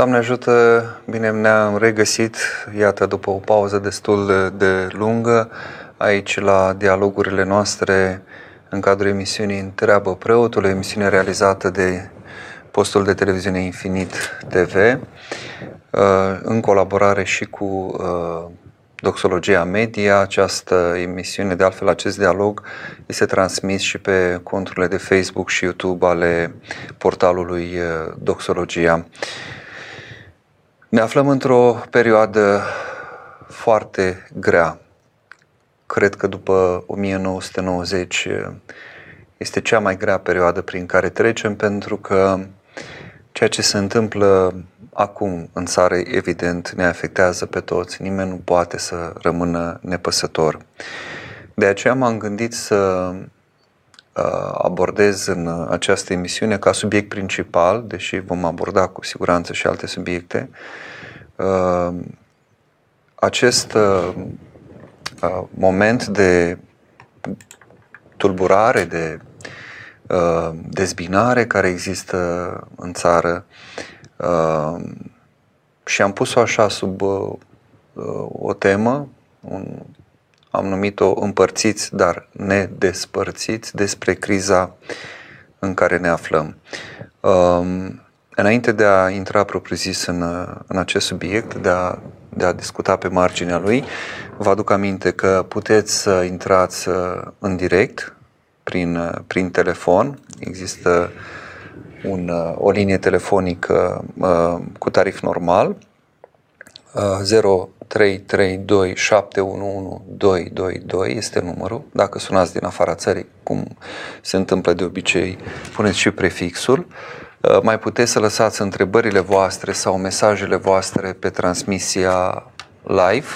Doamne ajută, bine ne-am regăsit, iată, după o pauză destul de, de lungă, aici la dialogurile noastre în cadrul emisiunii Întreabă Preotul, o emisiune realizată de postul de televiziune Infinit TV, uh, în colaborare și cu uh, Doxologia Media. Această emisiune, de altfel acest dialog, este transmis și pe conturile de Facebook și YouTube ale portalului uh, Doxologia. Ne aflăm într-o perioadă foarte grea. Cred că după 1990 este cea mai grea perioadă prin care trecem pentru că ceea ce se întâmplă acum în țară evident ne afectează pe toți. Nimeni nu poate să rămână nepăsător. De aceea m-am gândit să Uh, abordez în această emisiune ca subiect principal, deși vom aborda cu siguranță și alte subiecte, uh, acest uh, moment de tulburare, de dezbinare care există în țară și am pus-o așa sub o temă, un am numit-o împărțiți, dar nedespărțiți despre criza în care ne aflăm. Um, înainte de a intra propriu-zis în, în acest subiect, de a, de a discuta pe marginea lui, vă aduc aminte că puteți să intrați uh, în direct prin, uh, prin telefon. Există un, uh, o linie telefonică uh, cu tarif normal, uh, 332 este numărul. Dacă sunați din afara țării, cum se întâmplă de obicei, puneți și prefixul. Uh, mai puteți să lăsați întrebările voastre sau mesajele voastre pe transmisia live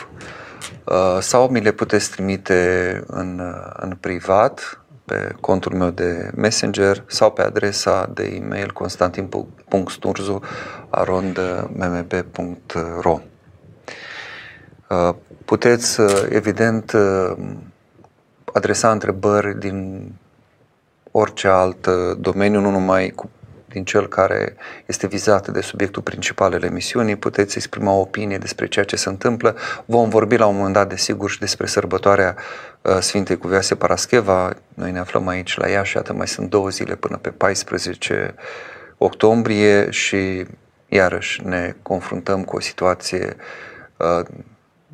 uh, sau mi le puteți trimite în, uh, în privat pe contul meu de Messenger sau pe adresa de e-mail constantin.sturzu.arondmmb.ro Uh, puteți, uh, evident, uh, adresa întrebări din orice alt domeniu, nu numai cu, din cel care este vizat de subiectul principal al emisiunii, puteți exprima o opinie despre ceea ce se întâmplă. Vom vorbi la un moment dat, desigur, și despre sărbătoarea Sfintei Cuvioase Parascheva. Noi ne aflăm aici la Iași, iată, mai sunt două zile până pe 14 octombrie și iarăși ne confruntăm cu o situație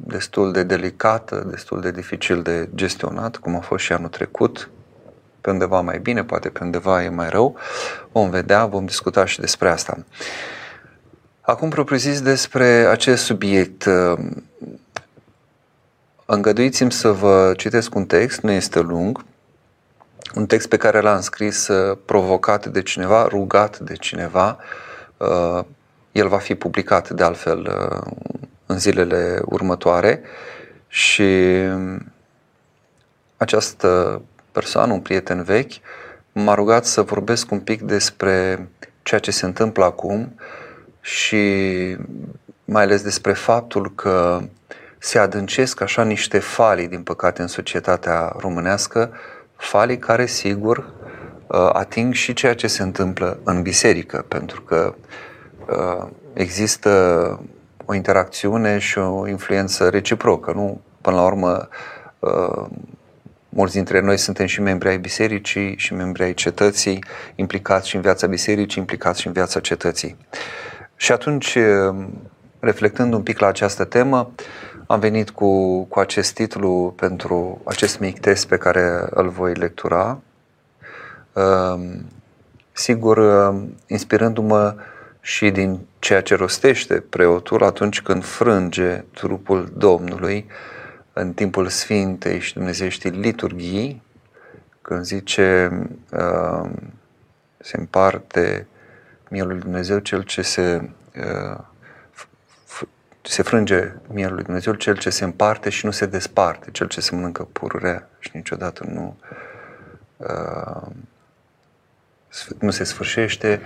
destul de delicată, destul de dificil de gestionat, cum a fost și anul trecut, pe undeva mai bine, poate pe undeva e mai rău. Vom vedea, vom discuta și despre asta. Acum, propriu-zis despre acest subiect, îngăduiți-mi să vă citesc un text, nu este lung, un text pe care l-am scris uh, provocat de cineva, rugat de cineva. Uh, el va fi publicat de altfel uh, în zilele următoare și această persoană, un prieten vechi, m-a rugat să vorbesc un pic despre ceea ce se întâmplă acum și mai ales despre faptul că se adâncesc așa niște falii, din păcate, în societatea românească, falii care, sigur, uh, ating și ceea ce se întâmplă în biserică, pentru că uh, există o interacțiune și o influență reciprocă. Nu, până la urmă, uh, mulți dintre noi suntem și membri ai bisericii și membri ai cetății, implicați și în viața bisericii, implicați și în viața cetății. Și atunci, uh, reflectând un pic la această temă, am venit cu, cu acest titlu pentru acest mic test pe care îl voi lectura. Uh, sigur, inspirându-mă și din ceea ce rostește preotul atunci când frânge trupul Domnului în timpul Sfintei și Dumnezeieștii liturghii, când zice uh, se împarte mielul lui Dumnezeu cel ce se uh, se frânge mielul lui Dumnezeu cel ce se împarte și nu se desparte, cel ce se mănâncă pururea și niciodată nu uh, nu se sfârșește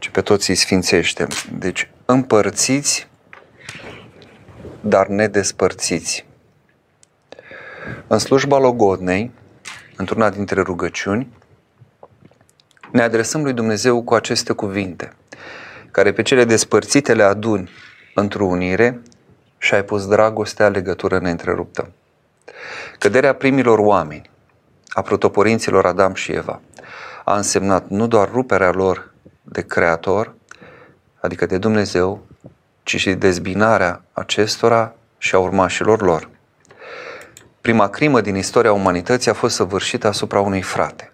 ci pe toți îi sfințește. Deci, împărțiți, dar nedespărțiți. În slujba logodnei, într-una dintre rugăciuni, ne adresăm lui Dumnezeu cu aceste cuvinte. care pe cele despărțite le aduni într-o unire și ai pus dragostea legătură neîntreruptă. Căderea primilor oameni, a protoporinților Adam și Eva, a însemnat nu doar ruperea lor de Creator, adică de Dumnezeu, ci și dezbinarea acestora și a urmașilor lor. Prima crimă din istoria umanității a fost săvârșită asupra unui frate.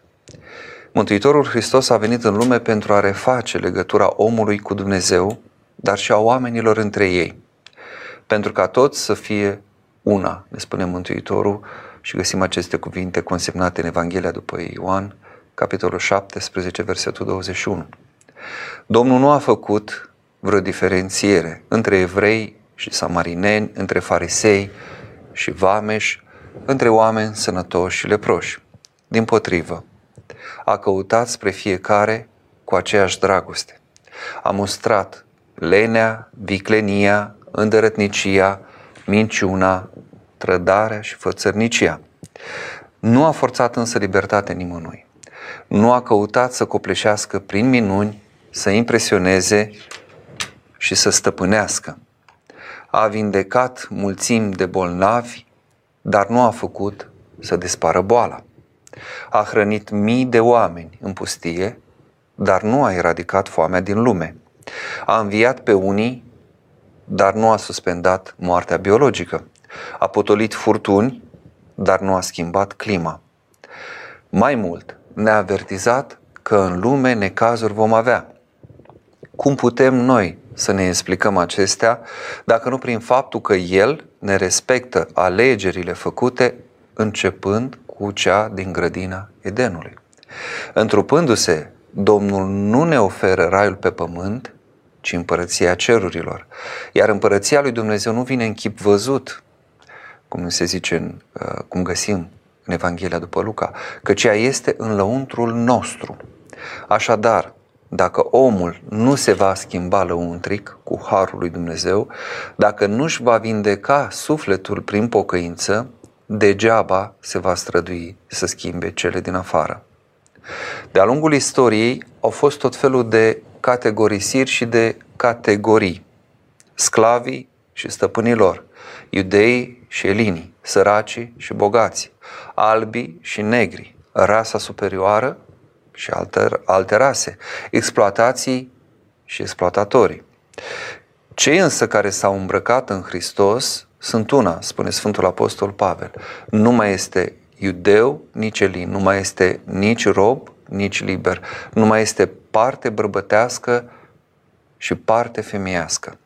Mântuitorul Hristos a venit în lume pentru a reface legătura omului cu Dumnezeu, dar și a oamenilor între ei, pentru ca toți să fie una, ne spune Mântuitorul, și găsim aceste cuvinte consemnate în Evanghelia după Ioan, capitolul 17, versetul 21. Domnul nu a făcut vreo diferențiere între evrei și samarineni, între farisei și vameși, între oameni sănătoși și leproși. Din potrivă, a căutat spre fiecare cu aceeași dragoste. A mustrat lenea, viclenia, îndărătnicia, minciuna, trădarea și fățărnicia. Nu a forțat însă libertatea nimănui. Nu a căutat să copleșească prin minuni, să impresioneze și să stăpânească. A vindecat mulțimi de bolnavi, dar nu a făcut să dispară boala. A hrănit mii de oameni în pustie, dar nu a eradicat foamea din lume. A înviat pe unii, dar nu a suspendat moartea biologică. A potolit furtuni, dar nu a schimbat clima. Mai mult, ne-a avertizat că în lume necazuri vom avea. Cum putem noi să ne explicăm acestea dacă nu prin faptul că El ne respectă alegerile făcute începând cu cea din grădina Edenului. Întrupându-se, Domnul nu ne oferă raiul pe pământ, ci împărăția cerurilor. Iar împărăția lui Dumnezeu nu vine în chip văzut, cum se zice, în, uh, cum găsim în Evanghelia după Luca, căci ea este în lăuntrul nostru. Așadar, dacă omul nu se va schimba lăuntric cu harul lui Dumnezeu, dacă nu-și va vindeca sufletul prin pocăință, degeaba se va strădui să schimbe cele din afară. De-a lungul istoriei au fost tot felul de categorisiri și de categorii. Sclavii și stăpânii lor, iudeii și elinii, săracii și bogați, albii și negri, rasa superioară și alte, alte rase, exploatații și exploatatorii. Cei însă care s-au îmbrăcat în Hristos sunt una, spune Sfântul Apostol Pavel. Nu mai este iudeu, nici elin, nu mai este nici rob, nici liber, nu mai este parte bărbătească și parte femeiască.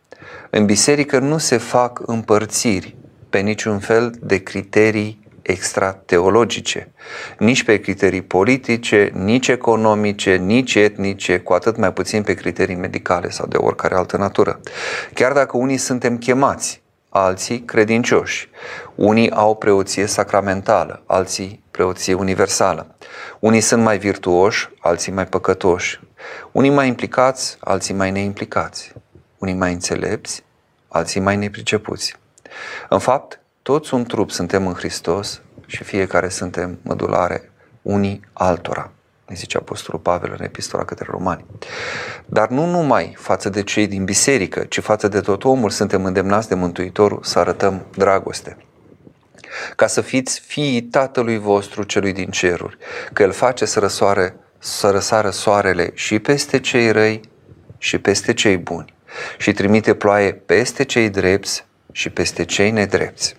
În biserică nu se fac împărțiri pe niciun fel de criterii extrateologice, nici pe criterii politice, nici economice, nici etnice, cu atât mai puțin pe criterii medicale sau de oricare altă natură. Chiar dacă unii suntem chemați, alții credincioși, unii au preoție sacramentală, alții preoție universală, unii sunt mai virtuoși, alții mai păcătoși, unii mai implicați, alții mai neimplicați, unii mai înțelepți, alții mai nepricepuți. În fapt, toți un trup suntem în Hristos și fiecare suntem mădulare unii altora, ne zice Apostolul Pavel în epistola către romani. Dar nu numai față de cei din biserică, ci față de tot omul suntem îndemnați de Mântuitorul să arătăm dragoste ca să fiți fiii Tatălui vostru celui din ceruri, că El face să, răsoare, să răsară soarele și peste cei răi și peste cei buni și trimite ploaie peste cei drepți și peste cei nedrepți.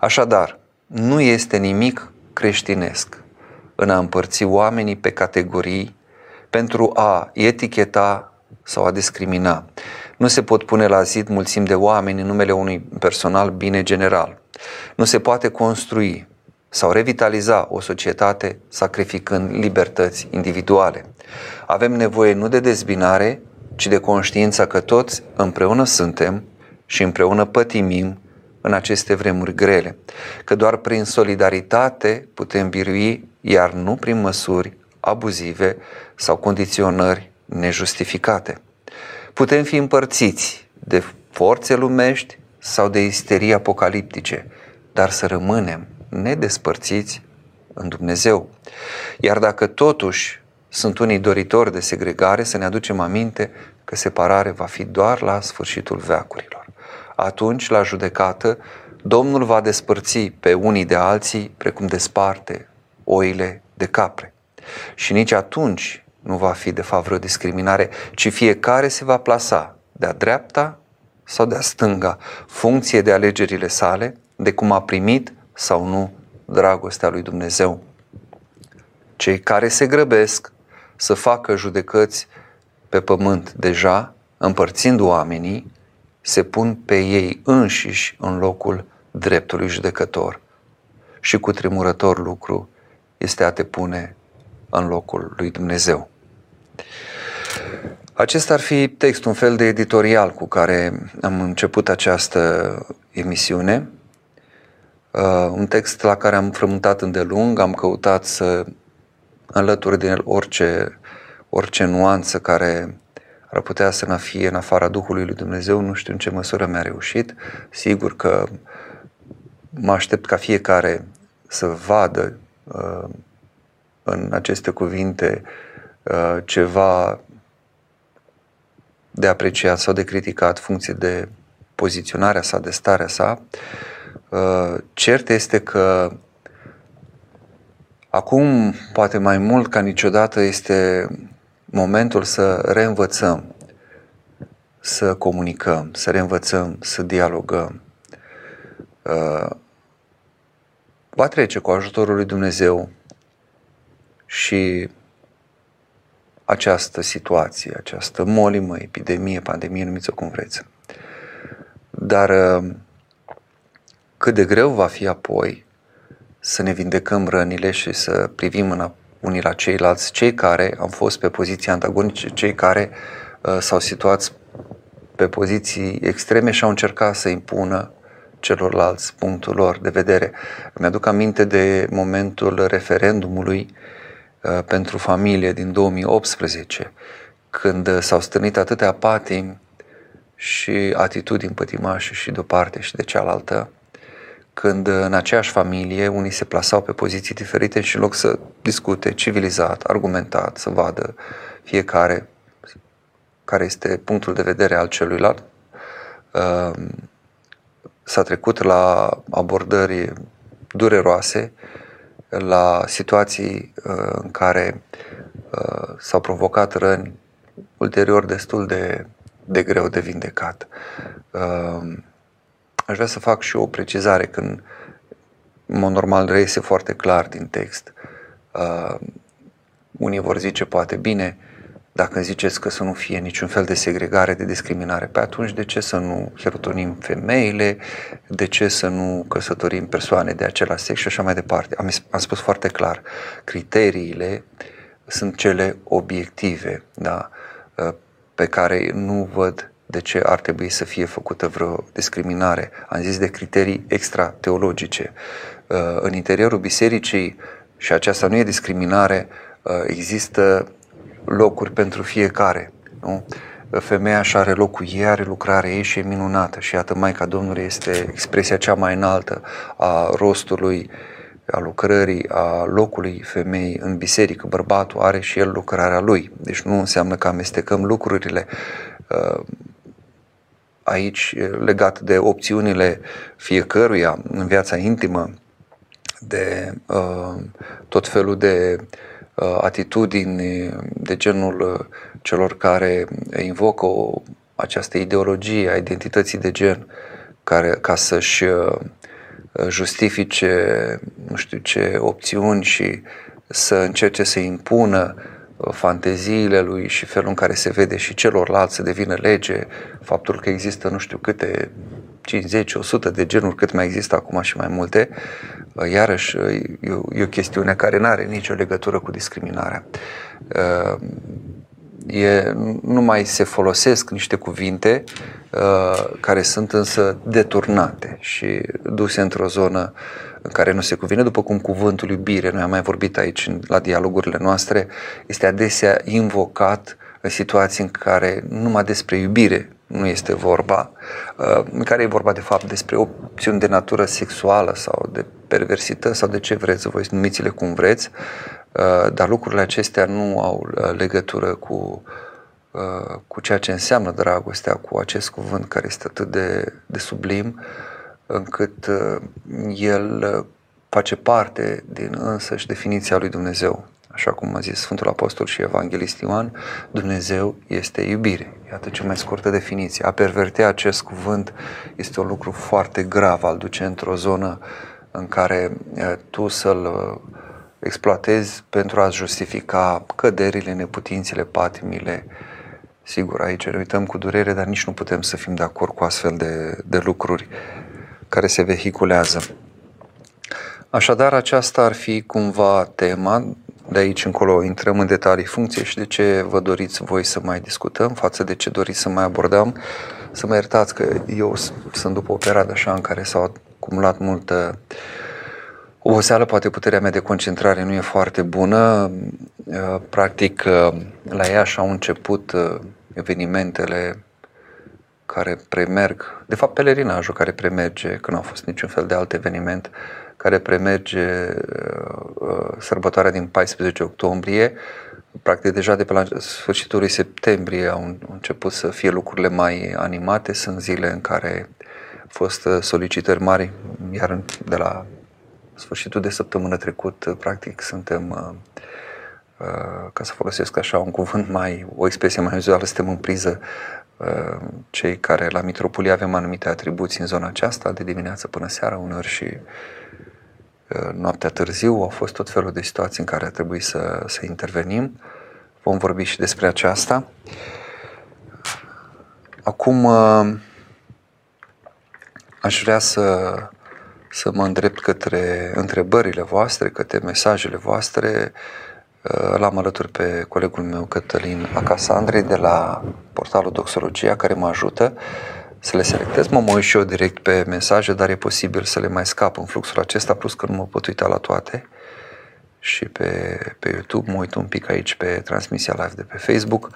Așadar, nu este nimic creștinesc în a împărți oamenii pe categorii pentru a eticheta sau a discrimina. Nu se pot pune la zid mulțimi de oameni în numele unui personal bine general. Nu se poate construi sau revitaliza o societate sacrificând libertăți individuale. Avem nevoie nu de dezbinare, ci de conștiința că toți împreună suntem și împreună pătimim în aceste vremuri grele, că doar prin solidaritate putem birui, iar nu prin măsuri abuzive sau condiționări nejustificate. Putem fi împărțiți de forțe lumești sau de isterii apocaliptice, dar să rămânem nedespărțiți în Dumnezeu. Iar dacă totuși sunt unii doritori de segregare, să ne aducem aminte că separare va fi doar la sfârșitul veacurilor. Atunci, la judecată, Domnul va despărți pe unii de alții, precum desparte oile de capre. Și nici atunci nu va fi de fapt vreo discriminare, ci fiecare se va plasa de-a dreapta sau de-a stânga, funcție de alegerile sale, de cum a primit sau nu dragostea lui Dumnezeu. Cei care se grăbesc să facă judecăți pe pământ deja, împărțind oamenii, se pun pe ei înșiși în locul dreptului judecător. Și cu tremurător lucru este a te pune în locul lui Dumnezeu. Acesta ar fi textul, un fel de editorial cu care am început această emisiune. Uh, un text la care am frământat îndelung, am căutat să înlături din el orice, orice nuanță care ar putea să ne fie în afara Duhului lui Dumnezeu, nu știu în ce măsură mi-a reușit. Sigur că mă aștept ca fiecare să vadă uh, în aceste cuvinte uh, ceva de apreciat sau de criticat, funcție de poziționarea sa, de starea sa. Uh, cert este că acum, poate mai mult ca niciodată, este momentul să reînvățăm, să comunicăm, să reînvățăm, să dialogăm. Uh, va trece cu ajutorul lui Dumnezeu și această situație, această molimă, epidemie, pandemie, numiți-o cum vreți. Dar uh, cât de greu va fi apoi să ne vindecăm rănile și să privim în unii la ceilalți, cei care am fost pe poziții antagonice, cei care uh, s-au situat pe poziții extreme și au încercat să impună celorlalți punctul lor de vedere. Mi-aduc aminte de momentul referendumului uh, pentru familie din 2018, când uh, s-au stârnit atâtea patimi și atitudini pătimașe și de o parte și de cealaltă, când uh, în aceeași familie unii se plasau pe poziții diferite și în loc să discute civilizat, argumentat, să vadă fiecare care este punctul de vedere al celuilalt, s-a trecut la abordări dureroase, la situații uh, în care uh, s-au provocat răni ulterior destul de, de greu de vindecat. Uh, aș vrea să fac și o precizare când, în mod normal, reiese foarte clar din text. Unii vor zice, poate, bine, dacă ziceți că să nu fie niciun fel de segregare, de discriminare, pe atunci de ce să nu hierotonim femeile, de ce să nu căsătorim persoane de același sex și așa mai departe. Am, am spus foarte clar, criteriile sunt cele obiective, da? Uh, pe care nu văd de ce ar trebui să fie făcută vreo discriminare. Am zis de criterii extra-teologice. Uh, în interiorul bisericii, și aceasta nu e discriminare, uh, există locuri pentru fiecare. Nu? Femeia și are locul ei, are lucrarea ei și e minunată și iată Maica Domnului este expresia cea mai înaltă a rostului, a lucrării, a locului femeii în biserică. Bărbatul are și el lucrarea lui. Deci nu înseamnă că amestecăm lucrurile uh, aici legat de opțiunile fiecăruia în viața intimă, de uh, tot felul de Uh, atitudini de genul uh, celor care invocă o, această ideologie a identității de gen care, ca să-și uh, justifice nu știu ce opțiuni și să încerce să impună fanteziile lui și felul în care se vede și celorlalți să devină lege, faptul că există nu știu câte 50, 100 de genuri, cât mai există acum și mai multe, iarăși e o, e o chestiune care nu are nicio legătură cu discriminarea. E, nu mai se folosesc niște cuvinte care sunt însă deturnate și duse într-o zonă în care nu se cuvine, după cum cuvântul iubire, noi am mai vorbit aici la dialogurile noastre, este adesea invocat în situații în care numai despre iubire nu este vorba, uh, în care e vorba de fapt despre opțiuni de natură sexuală sau de perversită sau de ce vreți voi, numiți-le cum vreți, dar lucrurile acestea nu au legătură cu, cu ceea ce înseamnă dragostea, cu acest cuvânt care este atât de, de sublim, încât el face parte din însăși definiția lui Dumnezeu. Așa cum a zis Sfântul Apostol și Evanghelist Ioan, Dumnezeu este iubire. Iată cea mai scurtă definiție. A pervertea acest cuvânt este un lucru foarte grav, al duce într-o zonă în care tu să-l exploatezi pentru a justifica căderile, neputințele, patimile. Sigur, aici ne uităm cu durere, dar nici nu putem să fim de acord cu astfel de, de lucruri care se vehiculează. Așadar, aceasta ar fi cumva tema. De aici încolo intrăm în detalii funcție și de ce vă doriți voi să mai discutăm față de ce doriți să mai abordăm. Să mă iertați că eu sunt după o perioadă așa în care s-au acumulat multă oboseală, poate puterea mea de concentrare nu e foarte bună. Uh, practic, uh, la ea au început uh, evenimentele care premerg, de fapt pelerinajul care premerge, că nu a fost niciun fel de alt eveniment, care premerge uh, sărbătoarea din 14 octombrie. Practic deja de pe la sfârșitul lui septembrie au început să fie lucrurile mai animate. Sunt zile în care au fost uh, solicitări mari, iar de la sfârșitul de săptămână trecut, uh, practic, suntem, ca să folosesc așa un cuvânt mai, o expresie mai uzuală, suntem în priză cei care la Mitropolie avem anumite atribuții în zona aceasta, de dimineață până seara, uneori și noaptea târziu, au fost tot felul de situații în care a trebuit să, să intervenim. Vom vorbi și despre aceasta. Acum aș vrea să, să mă îndrept către întrebările voastre, către mesajele voastre. L-am alături pe colegul meu Cătălin Acasandrei de la portalul Doxologia care mă ajută să le selectez. Mă uit și eu direct pe mesaje, dar e posibil să le mai scap în fluxul acesta, plus că nu mă pot uita la toate. Și pe, pe YouTube mă uit un pic aici pe transmisia live de pe Facebook.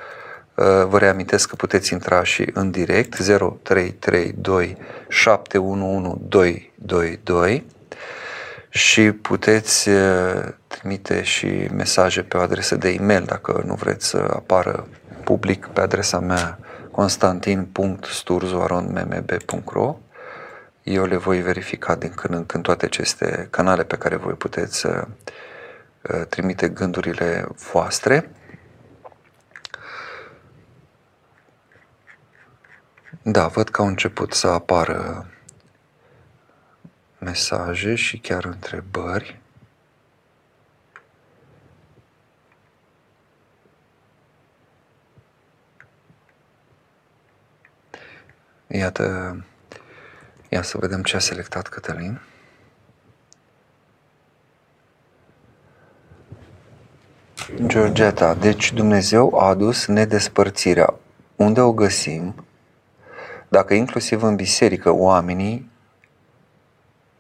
Uh, vă reamintesc că puteți intra și în direct 0332 711 222 și puteți uh, trimite și mesaje pe o adresă de e-mail dacă nu vreți să apară public pe adresa mea constantin.sturzoaronmmb.ro Eu le voi verifica din când în când toate aceste canale pe care voi puteți uh, trimite gândurile voastre. Da, văd că au început să apară mesaje și chiar întrebări. Iată, ia să vedem ce a selectat Cătălin. Georgeta, deci Dumnezeu a adus nedespărțirea. Unde o găsim? Dacă inclusiv în biserică oamenii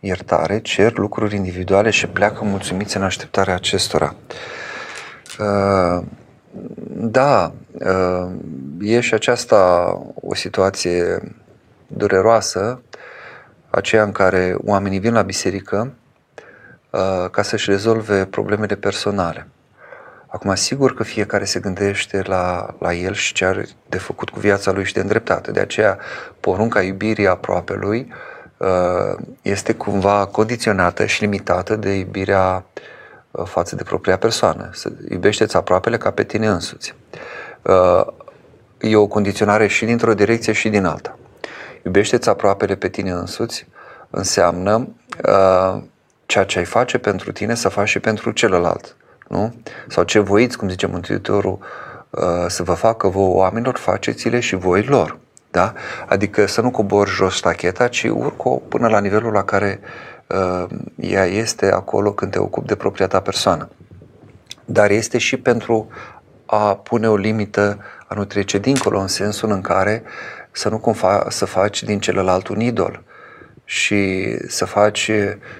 iertare, cer lucruri individuale și pleacă mulțumiți în așteptarea acestora. Uh, da, uh, e și aceasta o situație dureroasă, aceea în care oamenii vin la biserică uh, ca să-și rezolve problemele personale. Acum, sigur că fiecare se gândește la, la el și ce are de făcut cu viața lui și de îndreptate. De aceea, porunca iubirii aproape lui uh, este cumva condiționată și limitată de iubirea față de propria persoană. Să iubește-ți aproapele ca pe tine însuți. E o condiționare și dintr-o direcție și din alta. Iubește-ți aproapele pe tine însuți înseamnă uh, ceea ce ai face pentru tine să faci și pentru celălalt. Nu? Sau ce voiți, cum zice Mântuitorul, uh, să vă facă vouă oamenilor, faceți-le și voi lor. Da? Adică să nu cobori jos stacheta, ci urcă până la nivelul la care uh, ea este acolo când te ocupi de propria ta persoană. Dar este și pentru a pune o limită, a nu trece dincolo, în sensul în care să nu cumva să faci din celălalt un idol și să faci,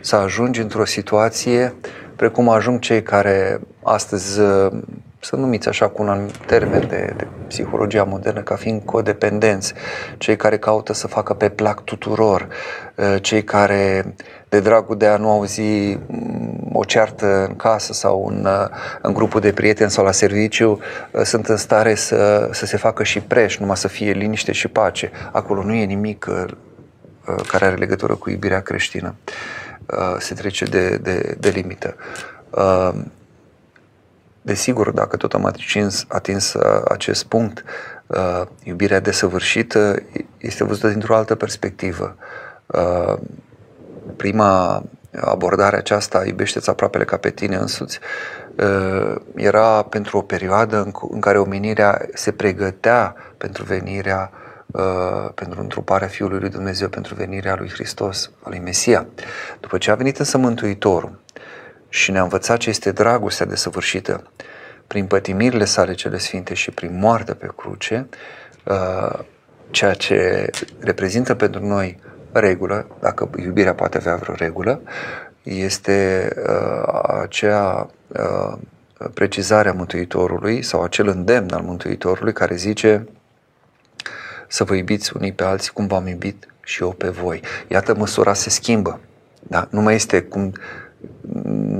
să ajungi într-o situație precum ajung cei care astăzi să numiți așa cu un termen de, de psihologia modernă ca fiind codependenți, cei care caută să facă pe plac tuturor, cei care de dragul de a nu auzi mm, o ceartă în casă sau în, uh, în grupul de prieteni sau la serviciu, uh, sunt în stare să, să se facă și preș, numai să fie liniște și pace. Acolo nu e nimic care are legătură cu iubirea creștină. Se trece de, de, de limită. Desigur, dacă tot am atins, atins acest punct, iubirea desăvârșită este văzută dintr-o altă perspectivă. Uh, prima abordare aceasta, iubește-ți aproapele ca pe tine însuți, uh, era pentru o perioadă în care omenirea se pregătea pentru venirea uh, pentru întruparea Fiului lui Dumnezeu, pentru venirea lui Hristos, al lui Mesia. După ce a venit însă Mântuitorul și ne-a învățat ce este dragostea desăvârșită, prin pătimirile sale cele sfinte și prin moartea pe cruce, ceea ce reprezintă pentru noi regulă, dacă iubirea poate avea vreo regulă, este uh, acea uh, precizare a Mântuitorului sau acel îndemn al Mântuitorului care zice să vă iubiți unii pe alții cum v-am iubit și eu pe voi. Iată, măsura se schimbă. Da? Nu mai este cum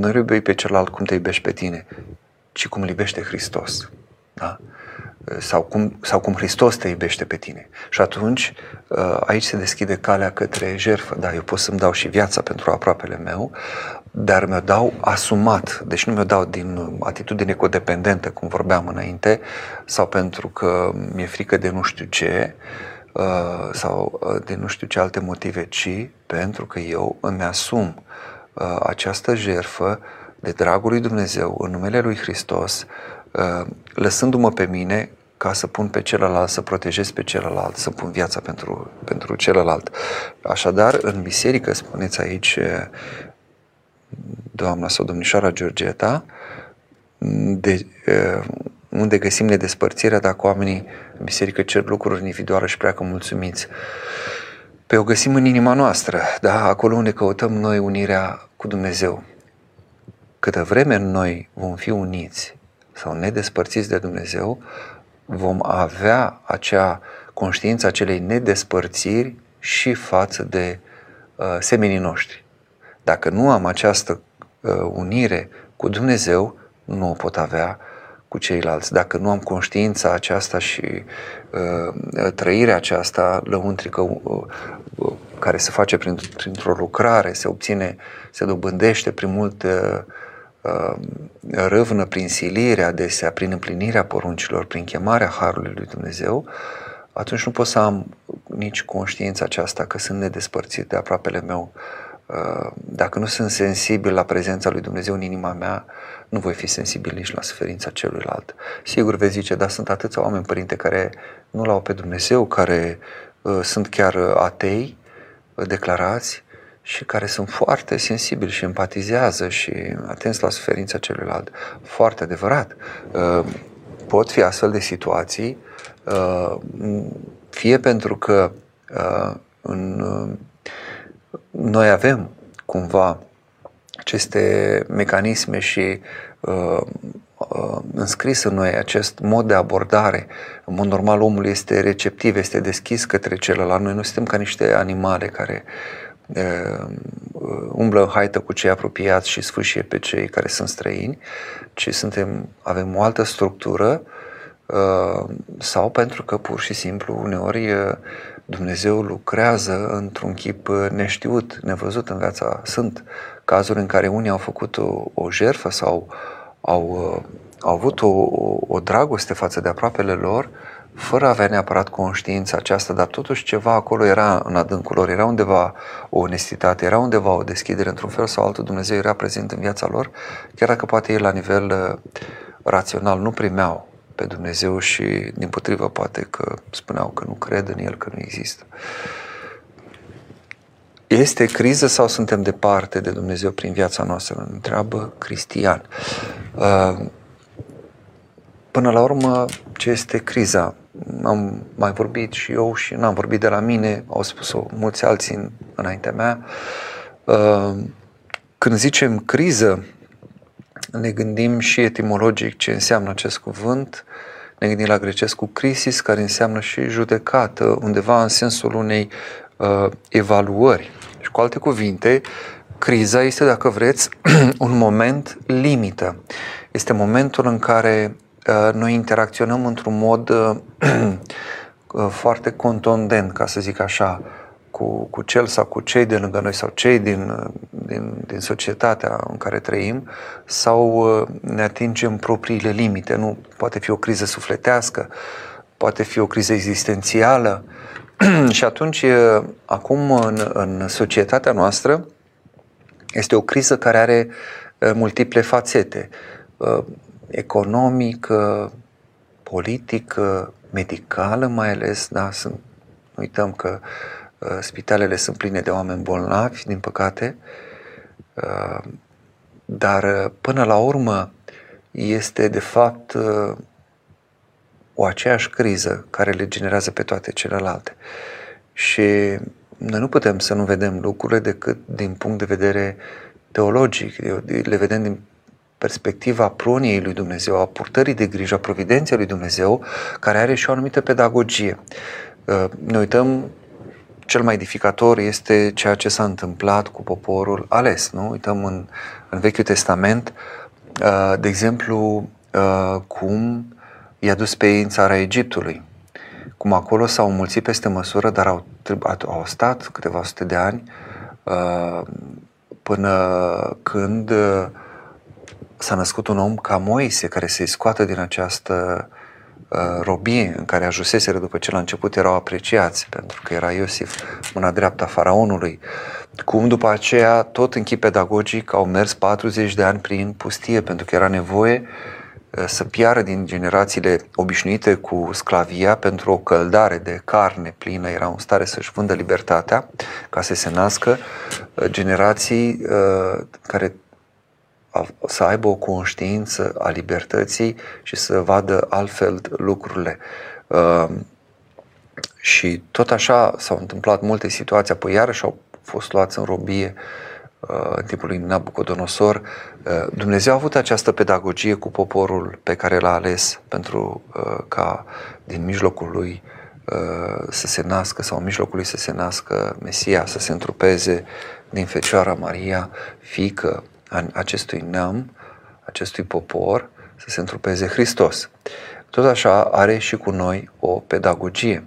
nu iubi pe celălalt cum te iubești pe tine, ci cum îl iubește Hristos. Da? Sau cum, sau cum Hristos te iubește pe tine. Și atunci uh, aici se deschide calea către jertfă. Da, eu pot să-mi dau și viața pentru aproapele meu, dar mi-o dau asumat. Deci nu mi-o dau din atitudine codependentă, cum vorbeam înainte, sau pentru că mi-e frică de nu știu ce, uh, sau uh, de nu știu ce alte motive, ci pentru că eu îmi asum această jertfă de dragul lui Dumnezeu în numele lui Hristos, lăsându-mă pe mine ca să pun pe celălalt, să protejez pe celălalt, să pun viața pentru, pentru celălalt. Așadar, în biserică, spuneți aici, doamna sau domnișoara Georgeta, de, unde găsim nedespărțirea dacă oamenii în biserică cer lucruri individuale și pleacă mulțumiți. Pe o găsim în inima noastră, da? acolo unde căutăm noi unirea cu Dumnezeu. Câtă vreme noi vom fi uniți sau nedespărțiți de Dumnezeu, vom avea acea conștiință acelei nedespărțiri și față de uh, semenii noștri. Dacă nu am această uh, unire cu Dumnezeu, nu o pot avea cu ceilalți. Dacă nu am conștiința aceasta și uh, trăirea aceasta lăuntrică uh, uh, care se face printr-o lucrare, se obține, se dobândește prin mult uh, Uh, râvnă prin silire adesea, prin împlinirea poruncilor, prin chemarea Harului lui Dumnezeu, atunci nu pot să am nici conștiința aceasta că sunt nedespărțit de aproapele meu. Uh, dacă nu sunt sensibil la prezența lui Dumnezeu în inima mea, nu voi fi sensibil nici la suferința celuilalt. Sigur veți zice, dar sunt atâția oameni, părinte, care nu l-au pe Dumnezeu, care uh, sunt chiar atei, uh, declarați, și care sunt foarte sensibili și empatizează și atenți la suferința celuilalt. Foarte adevărat. Uh, pot fi astfel de situații, uh, fie pentru că uh, în, noi avem cumva aceste mecanisme și înscris în noi acest mod de abordare. În mod normal omul este receptiv, este deschis către celălalt. Noi nu suntem ca niște animale care uh, umblă în haită cu cei apropiați și sfâșie pe cei care sunt străini, ci suntem, avem o altă structură uh, sau pentru că pur și simplu uneori uh, Dumnezeu lucrează într-un chip neștiut, nevăzut în viața. Sunt cazuri în care unii au făcut o, o jertfă sau au, uh, au avut o, o dragoste față de aproapele lor fără a avea neapărat conștiința aceasta, dar totuși ceva acolo era în adâncul lor, era undeva o onestitate, era undeva o deschidere, într-un fel sau altul Dumnezeu era prezent în viața lor, chiar dacă poate ei la nivel uh, rațional nu primeau pe Dumnezeu și din potrivă poate că spuneau că nu cred în El, că nu există. Este criză sau suntem departe de Dumnezeu prin viața noastră? Întreabă Cristian. Uh, până la urmă, ce este criza? Am mai vorbit și eu și n-am vorbit de la mine, au spus-o mulți alții în, înaintea mea. Uh, când zicem criză, ne gândim și etimologic ce înseamnă acest cuvânt, ne gândim la grecescul crisis, care înseamnă și judecată, undeva în sensul unei uh, evaluări. Și cu alte cuvinte, criza este, dacă vreți, un moment limită. Este momentul în care uh, noi interacționăm într-un mod uh, uh, foarte contundent, ca să zic așa, cu, cu cel sau cu cei de lângă noi sau cei din, din, din societatea în care trăim sau ne atingem propriile limite. Nu poate fi o criză sufletească, poate fi o criză existențială. și atunci, acum, în, în societatea noastră, este o criză care are multiple fațete. Economică, politică, medicală mai ales, da, sunt, uităm că spitalele sunt pline de oameni bolnavi, din păcate, dar până la urmă este de fapt o aceeași criză care le generează pe toate celelalte. Și noi nu putem să nu vedem lucrurile decât din punct de vedere teologic, le vedem din perspectiva proniei lui Dumnezeu, a purtării de grijă, a providenței lui Dumnezeu, care are și o anumită pedagogie. Uh, ne uităm, cel mai edificator este ceea ce s-a întâmplat cu poporul ales. Nu? Uităm în, în Vechiul Testament, uh, de exemplu, uh, cum i-a dus pe ei în țara Egiptului. Cum acolo s-au mulțit peste măsură, dar au, au stat câteva sute de ani uh, până când uh, s-a născut un om ca Moise, care se scoată din această uh, robie în care ajuseseră după ce la început erau apreciați, pentru că era Iosif mâna dreapta faraonului. Cum după aceea, tot în chip pedagogic, au mers 40 de ani prin pustie, pentru că era nevoie uh, Uh, să piară din generațiile obișnuite cu sclavia pentru o căldare de carne plină, era în stare să-și vândă libertatea ca să se nască uh, generații uh, care să aibă o conștiință a libertății și să vadă altfel lucrurile. Și tot așa s-au întâmplat multe situații, apoi iarăși au fost luați în robie Uh, în timpul lui Nabucodonosor, uh, Dumnezeu a avut această pedagogie cu poporul pe care l-a ales pentru uh, ca din mijlocul lui să se nască sau în mijlocul lui să se nască Mesia, să se întrupeze din Fecioara Maria, fică acestui neam, acestui popor, să se întrupeze Hristos. Tot așa are și cu noi o pedagogie.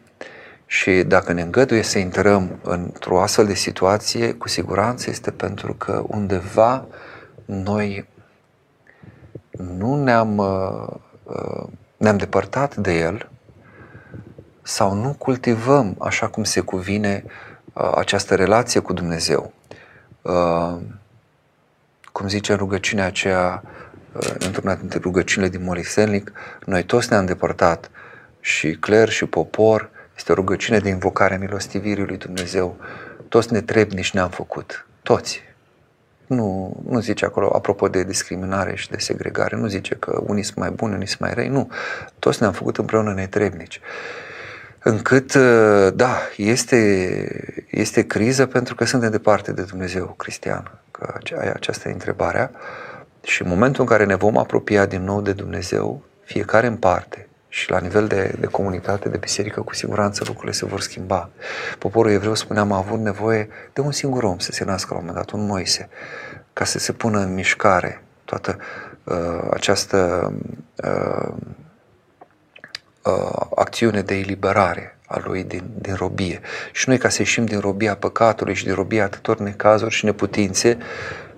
Și dacă ne îngăduie să intrăm într-o astfel de situație, cu siguranță este pentru că undeva noi nu ne-am, uh, uh, ne-am depărtat de el sau nu cultivăm așa cum se cuvine uh, această relație cu Dumnezeu. Cum zice în rugăciunea aceea, într-una dintre rugăciunile din Moriselnic, noi toți ne-am depărtat și cler și popor este o rugăciune de invocare a milostivirii lui Dumnezeu. Toți netrebnici ne-am făcut. Toți. Nu, nu zice acolo, apropo de discriminare și de segregare, nu zice că unii sunt mai buni, unii sunt mai răi, nu. Toți ne-am făcut împreună netrebnici. Încât, uh, da, este, este criză pentru că suntem departe de Dumnezeu cristian, că aceasta e întrebarea. Și în momentul în care ne vom apropia din nou de Dumnezeu, fiecare în parte, și la nivel de, de comunitate, de biserică, cu siguranță lucrurile se vor schimba. Poporul evreu, spuneam, a avut nevoie de un singur om să se nască la un moment dat, un Moise, ca să se pună în mișcare toată uh, această uh, uh, acțiune de eliberare a lui din, din robie. Și noi, ca să ieșim din robia păcatului și din robia atâtor necazuri și neputințe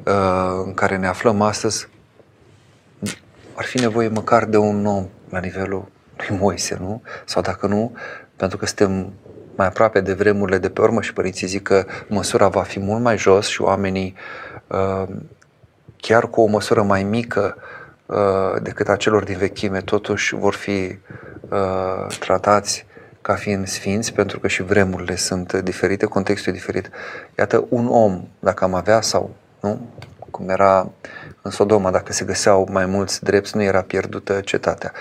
uh, în care ne aflăm astăzi, ar fi nevoie măcar de un om la nivelul lui Moise, nu? Sau dacă nu, pentru că suntem mai aproape de vremurile de pe urmă și părinții zic că măsura va fi mult mai jos și oamenii uh, chiar cu o măsură mai mică uh, decât a celor din vechime, totuși vor fi uh, tratați ca fiind sfinți, pentru că și vremurile sunt diferite, contextul e diferit. Iată, un om, dacă am avea sau, nu, cum era în Sodoma, dacă se găseau mai mulți drepți, nu era pierdută cetatea.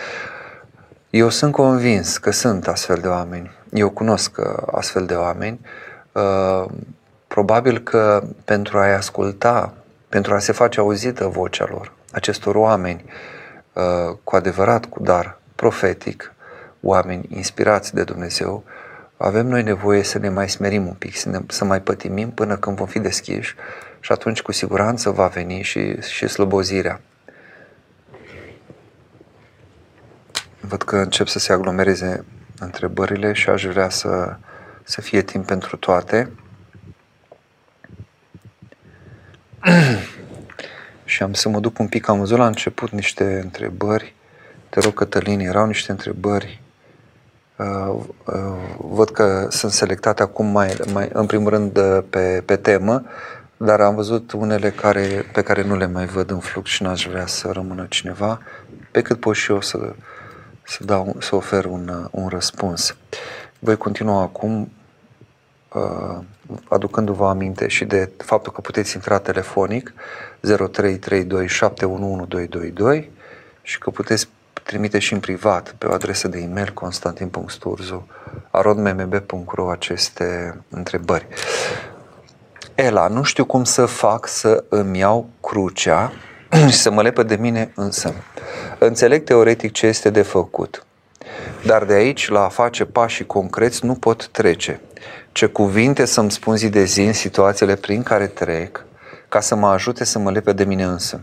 Eu sunt convins că sunt astfel de oameni. Eu cunosc uh, astfel de oameni. Uh, probabil că pentru a-i asculta, pentru a se face auzită vocea lor, acestor oameni uh, cu adevărat cu dar profetic, oameni inspirați de Dumnezeu, avem noi nevoie să ne mai smerim un pic, să, ne, să mai pătimim până când vom fi deschiși și atunci cu siguranță va veni și, și slăbozirea. Văd că încep să se aglomereze întrebările și aș vrea să, să fie timp pentru toate. și am să mă duc un pic, am văzut la început niște întrebări. Te rog, Cătălin, erau niște întrebări. Uh, uh, văd că sunt selectate acum mai, mai în primul rând pe, pe temă, dar am văzut unele care, pe care nu le mai văd în flux și n-aș vrea să rămână cineva, pe cât pot și eu să, să, dau, să ofer un, un răspuns. Voi continua acum uh, aducându-vă aminte și de faptul că puteți intra telefonic 0332711222 și că puteți trimite și în privat pe o adresă de e-mail constantin.sturzu.arodmmb.ro aceste întrebări. Ela, nu știu cum să fac să îmi iau crucea și să mă lepă de mine însă. Înțeleg teoretic ce este de făcut, dar de aici la a face pașii concreți nu pot trece. Ce cuvinte să-mi spun zi de zi în situațiile prin care trec, ca să mă ajute să mă lepe de mine însă.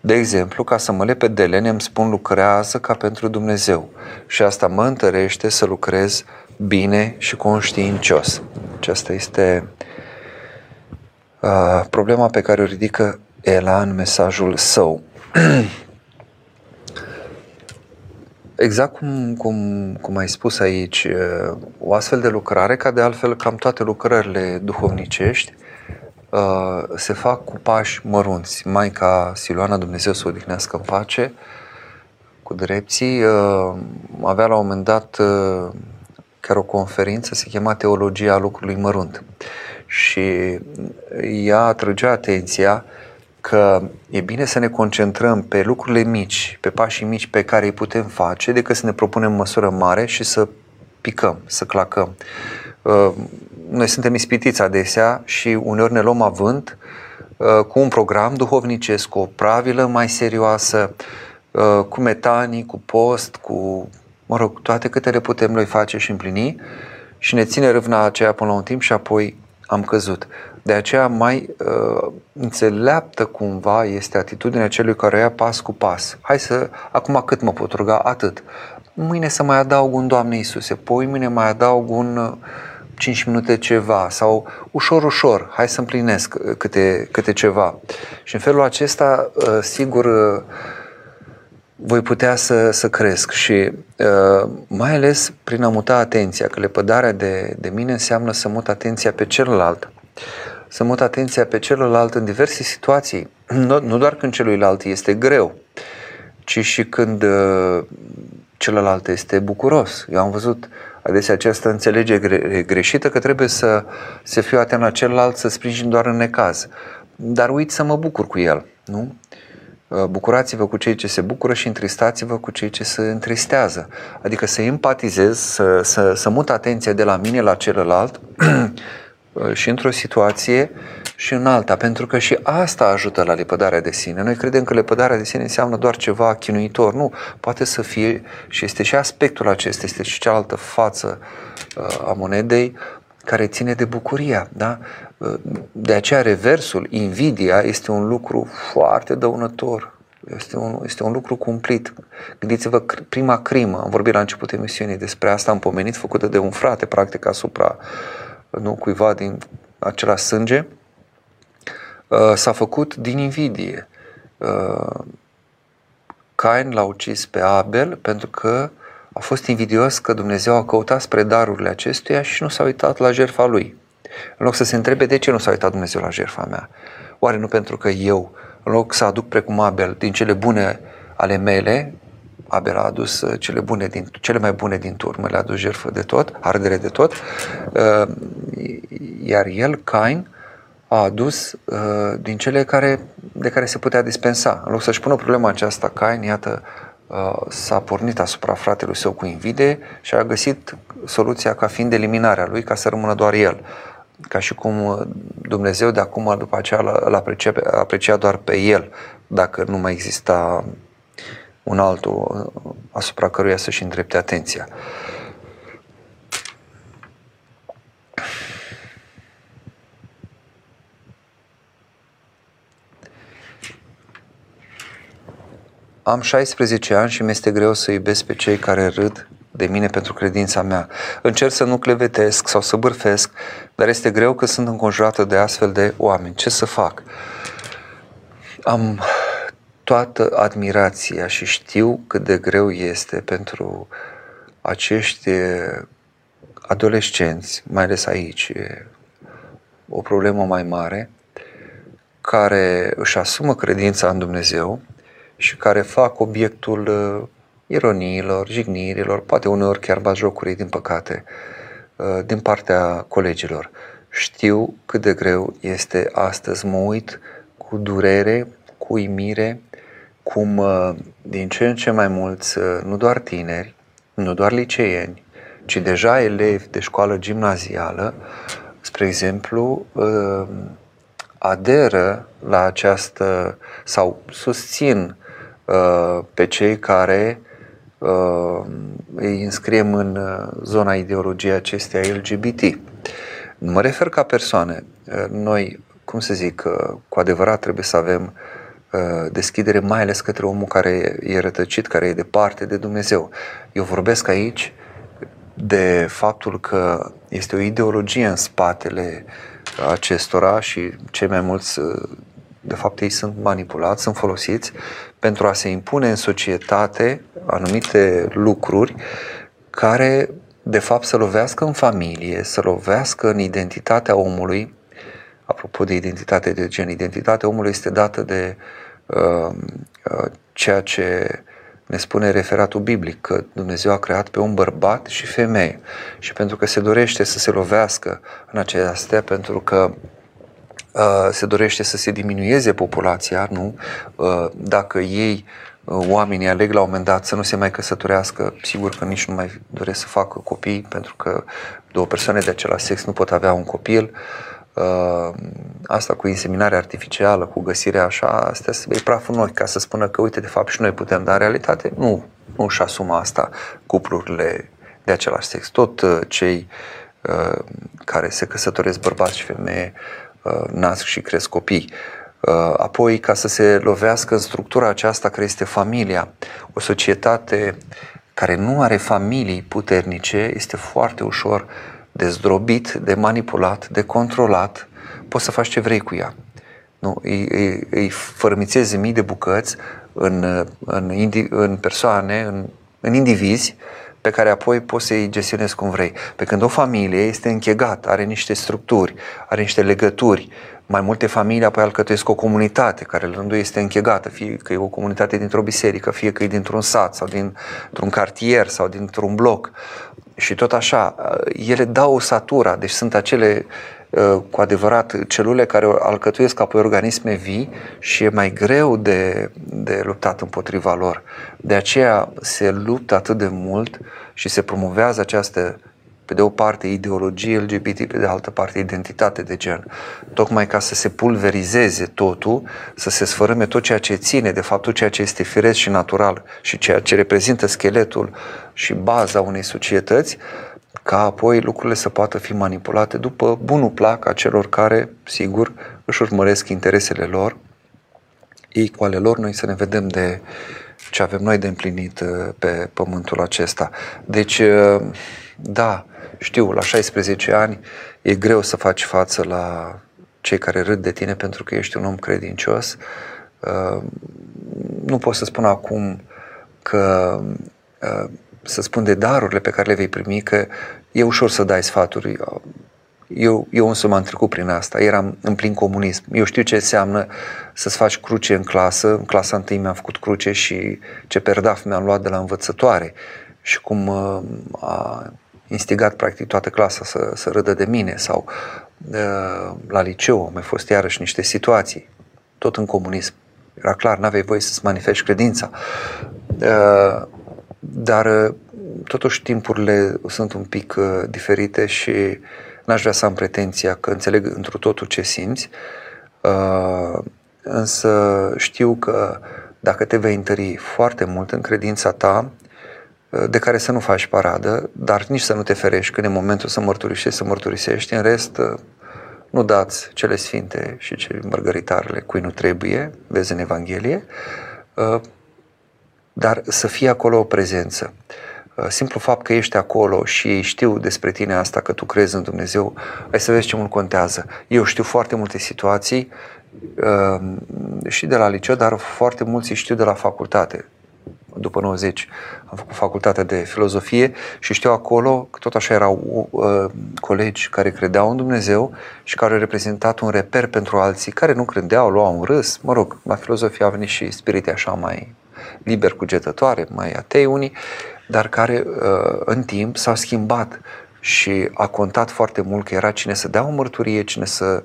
De exemplu, ca să mă lepe de lene, îmi spun lucrează ca pentru Dumnezeu și asta mă întărește să lucrez bine și conștiincios. Aceasta este uh, problema pe care o ridică Ela în mesajul său. Exact cum, cum, cum ai spus aici, uh, o astfel de lucrare, ca de altfel cam toate lucrările duhovnicești, uh, se fac cu pași mărunți. Maica Siloana, Dumnezeu să o odihnească în pace, cu drepții, uh, avea la un moment dat chiar o conferință, se chema Teologia lucrului mărunt. Și ea atrăgea atenția că e bine să ne concentrăm pe lucrurile mici, pe pașii mici pe care îi putem face, decât să ne propunem măsură mare și să picăm, să clacăm. Uh, noi suntem ispitiți adesea și uneori ne luăm avânt uh, cu un program duhovnicesc, cu o pravilă mai serioasă, uh, cu metanii, cu post, cu, mă rog, toate câte le putem noi face și împlini și ne ține râvna aceea până la un timp și apoi am căzut. De aceea mai uh, înțeleaptă cumva este atitudinea celui care ia pas cu pas. Hai să, acum cât mă pot ruga? Atât. Mâine să mai adaug un Doamne Iisuse, poi mâine mai adaug un uh, 5 minute ceva sau ușor, ușor, hai să împlinesc uh, câte, câte ceva. Și în felul acesta, uh, sigur, uh, voi putea să, să cresc și uh, mai ales prin a muta atenția, că lepădarea de, de mine înseamnă să mut atenția pe celălalt să mut atenția pe celălalt în diverse situații, nu, nu doar când celuilalt este greu, ci și când uh, celălalt este bucuros. Eu am văzut adesea această înțelegere greșită că trebuie să, să fiu atent la celălalt, să sprijin doar în necaz. Dar uit să mă bucur cu el, nu? Uh, bucurați-vă cu cei ce se bucură și întristați-vă cu cei ce se întristează. Adică să empatizez, să, să, să mut atenția de la mine la celălalt Uh, și într-o situație și în alta, pentru că și asta ajută la lepădarea de sine. Noi credem că lepădarea de sine înseamnă doar ceva chinuitor. Nu, poate să fie și este și aspectul acesta, este și cealaltă față uh, a monedei care ține de bucuria. Da? Uh, de aceea reversul, invidia, este un lucru foarte dăunător. Este un, este un lucru cumplit. Gândiți-vă, prima crimă, am vorbit la începutul emisiunii despre asta, am pomenit, făcută de un frate, practic, asupra uh, nu cuiva din acela sânge, uh, s-a făcut din invidie. Uh, Cain l-a ucis pe Abel pentru că a fost invidios că Dumnezeu a căutat spre darurile acestuia și nu s-a uitat la jertfa lui. În loc să se întrebe de ce nu s-a uitat Dumnezeu la jertfa mea. Oare nu pentru că eu, în loc să aduc precum Abel din cele bune ale mele, Abel a adus uh, cele, bune din, cele mai bune din turmă, le-a adus jertfă de tot, ardere de tot, uh, iar el, Cain, a adus uh, din cele care, de care se putea dispensa. În loc să-și pună problema aceasta, Cain, iată, s-a pornit asupra fratelui său cu invide și a găsit soluția ca fiind eliminarea lui, ca să rămână doar el. Ca și cum Dumnezeu de acum, după aceea, îl aprecia, aprecia doar pe el, dacă nu mai exista un altul uh, asupra căruia să-și îndrepte atenția. Am 16 ani și mi-este greu să iubesc pe cei care râd de mine pentru credința mea. Încerc să nu clevetesc sau să bârfesc, dar este greu că sunt înconjurată de astfel de oameni. Ce să fac? Am toată admirația și știu cât de greu este pentru acești adolescenți, mai ales aici, o problemă mai mare, care își asumă credința în Dumnezeu și care fac obiectul uh, ironiilor, jignirilor, poate uneori chiar bajocurii, din păcate, uh, din partea colegilor. Știu cât de greu este astăzi, mă uit cu durere, cu uimire, cum uh, din ce în ce mai mulți, nu doar tineri, nu doar liceieni, ci deja elevi de școală gimnazială, spre exemplu, aderă la această sau susțin uh, pe cei care uh, îi înscriem în uh, zona ideologiei acesteia LGBT. Nu mă refer ca persoane. Uh, noi, cum să zic, uh, cu adevărat trebuie să avem uh, deschidere mai ales către omul care e rătăcit, care e departe de Dumnezeu. Eu vorbesc aici de faptul că este o ideologie în spatele acestora și cei mai mulți, de fapt, ei sunt manipulați, sunt folosiți pentru a se impune în societate anumite lucruri care, de fapt, să lovească în familie, să lovească în identitatea omului. Apropo de identitate de gen, identitatea omului este dată de uh, uh, ceea ce ne spune referatul biblic că Dumnezeu a creat pe un bărbat și femeie și pentru că se dorește să se lovească în acestea, pentru că uh, se dorește să se diminueze populația, nu? Uh, dacă ei uh, oamenii aleg la un moment dat să nu se mai căsătorească, sigur că nici nu mai doresc să facă copii, pentru că două persoane de același sex nu pot avea un copil. Uh, asta cu inseminarea artificială, cu găsirea așa, astea se bei praf în ochi ca să spună că uite, de fapt și noi putem, dar în realitate nu, nu își asumă asta cuplurile de același sex. Tot uh, cei uh, care se căsătoresc bărbați și femeie nasc și cresc copii. Apoi, ca să se lovească în structura aceasta care este familia, o societate care nu are familii puternice, este foarte ușor de zdrobit, de manipulat, de controlat, poți să faci ce vrei cu ea. Nu? Îi, îi, îi fărmițezi mii de bucăți în, în, indi, în persoane, în, în indivizi, pe care apoi poți să-i gestionezi cum vrei. Pe când o familie este închegată, are niște structuri, are niște legături, mai multe familii apoi alcătuiesc o comunitate care la rândul este închegată, fie că e o comunitate dintr-o biserică, fie că e dintr-un sat sau dintr-un cartier sau dintr-un bloc. Și tot așa, ele dau o satura, deci sunt acele uh, cu adevărat celule care alcătuiesc apoi organisme vii și e mai greu de, de luptat împotriva lor. De aceea se luptă atât de mult și se promovează această pe de o parte ideologie LGBT, pe de altă parte identitate de gen. Tocmai ca să se pulverizeze totul, să se sfărâme tot ceea ce ține de faptul ceea ce este firesc și natural și ceea ce reprezintă scheletul și baza unei societăți, ca apoi lucrurile să poată fi manipulate după bunul plac a celor care, sigur, își urmăresc interesele lor, ei cu ale lor, noi să ne vedem de ce avem noi de împlinit uh, pe pământul acesta. Deci, uh, da, știu, la 16 ani e greu să faci față la cei care râd de tine pentru că ești un om credincios. Uh, nu pot să spun acum că uh, să spun de darurile pe care le vei primi, că e ușor să dai sfaturi. Eu, eu însă m-am trecut prin asta, eram în plin comunism. Eu știu ce înseamnă să-ți faci cruce în clasă. În clasa întâi mi-am făcut cruce și ce perdaf mi-am luat de la învățătoare și cum uh, a instigat practic toată clasa să, să râdă de mine sau uh, la liceu au mai fost iarăși niște situații, tot în comunism. Era clar, n-aveai voie să-ți manifesti credința. Uh, dar uh, totuși timpurile sunt un pic uh, diferite și n-aș vrea să am pretenția că înțeleg într totul ce simți, uh, însă știu că dacă te vei întări foarte mult în credința ta, de care să nu faci paradă, dar nici să nu te ferești când e momentul să mărturisești, să mărturisești. În rest, nu dați cele sfinte și cele mărgăritarele cui nu trebuie, vezi în Evanghelie. dar să fie acolo o prezență. Uh, simplu fapt că ești acolo și ei știu despre tine asta, că tu crezi în Dumnezeu, hai să vezi ce mult contează. Eu știu foarte multe situații uh, și de la liceu, dar foarte mulți știu de la facultate după 90 am făcut facultatea de filozofie și știu acolo că tot așa erau uh, colegi care credeau în Dumnezeu și care au reprezentat un reper pentru alții care nu credeau, luau un râs. Mă rog, la filozofie a venit și spirite așa mai liber cugetătoare, mai atei unii, dar care uh, în timp s-au schimbat și a contat foarte mult că era cine să dea o mărturie, cine să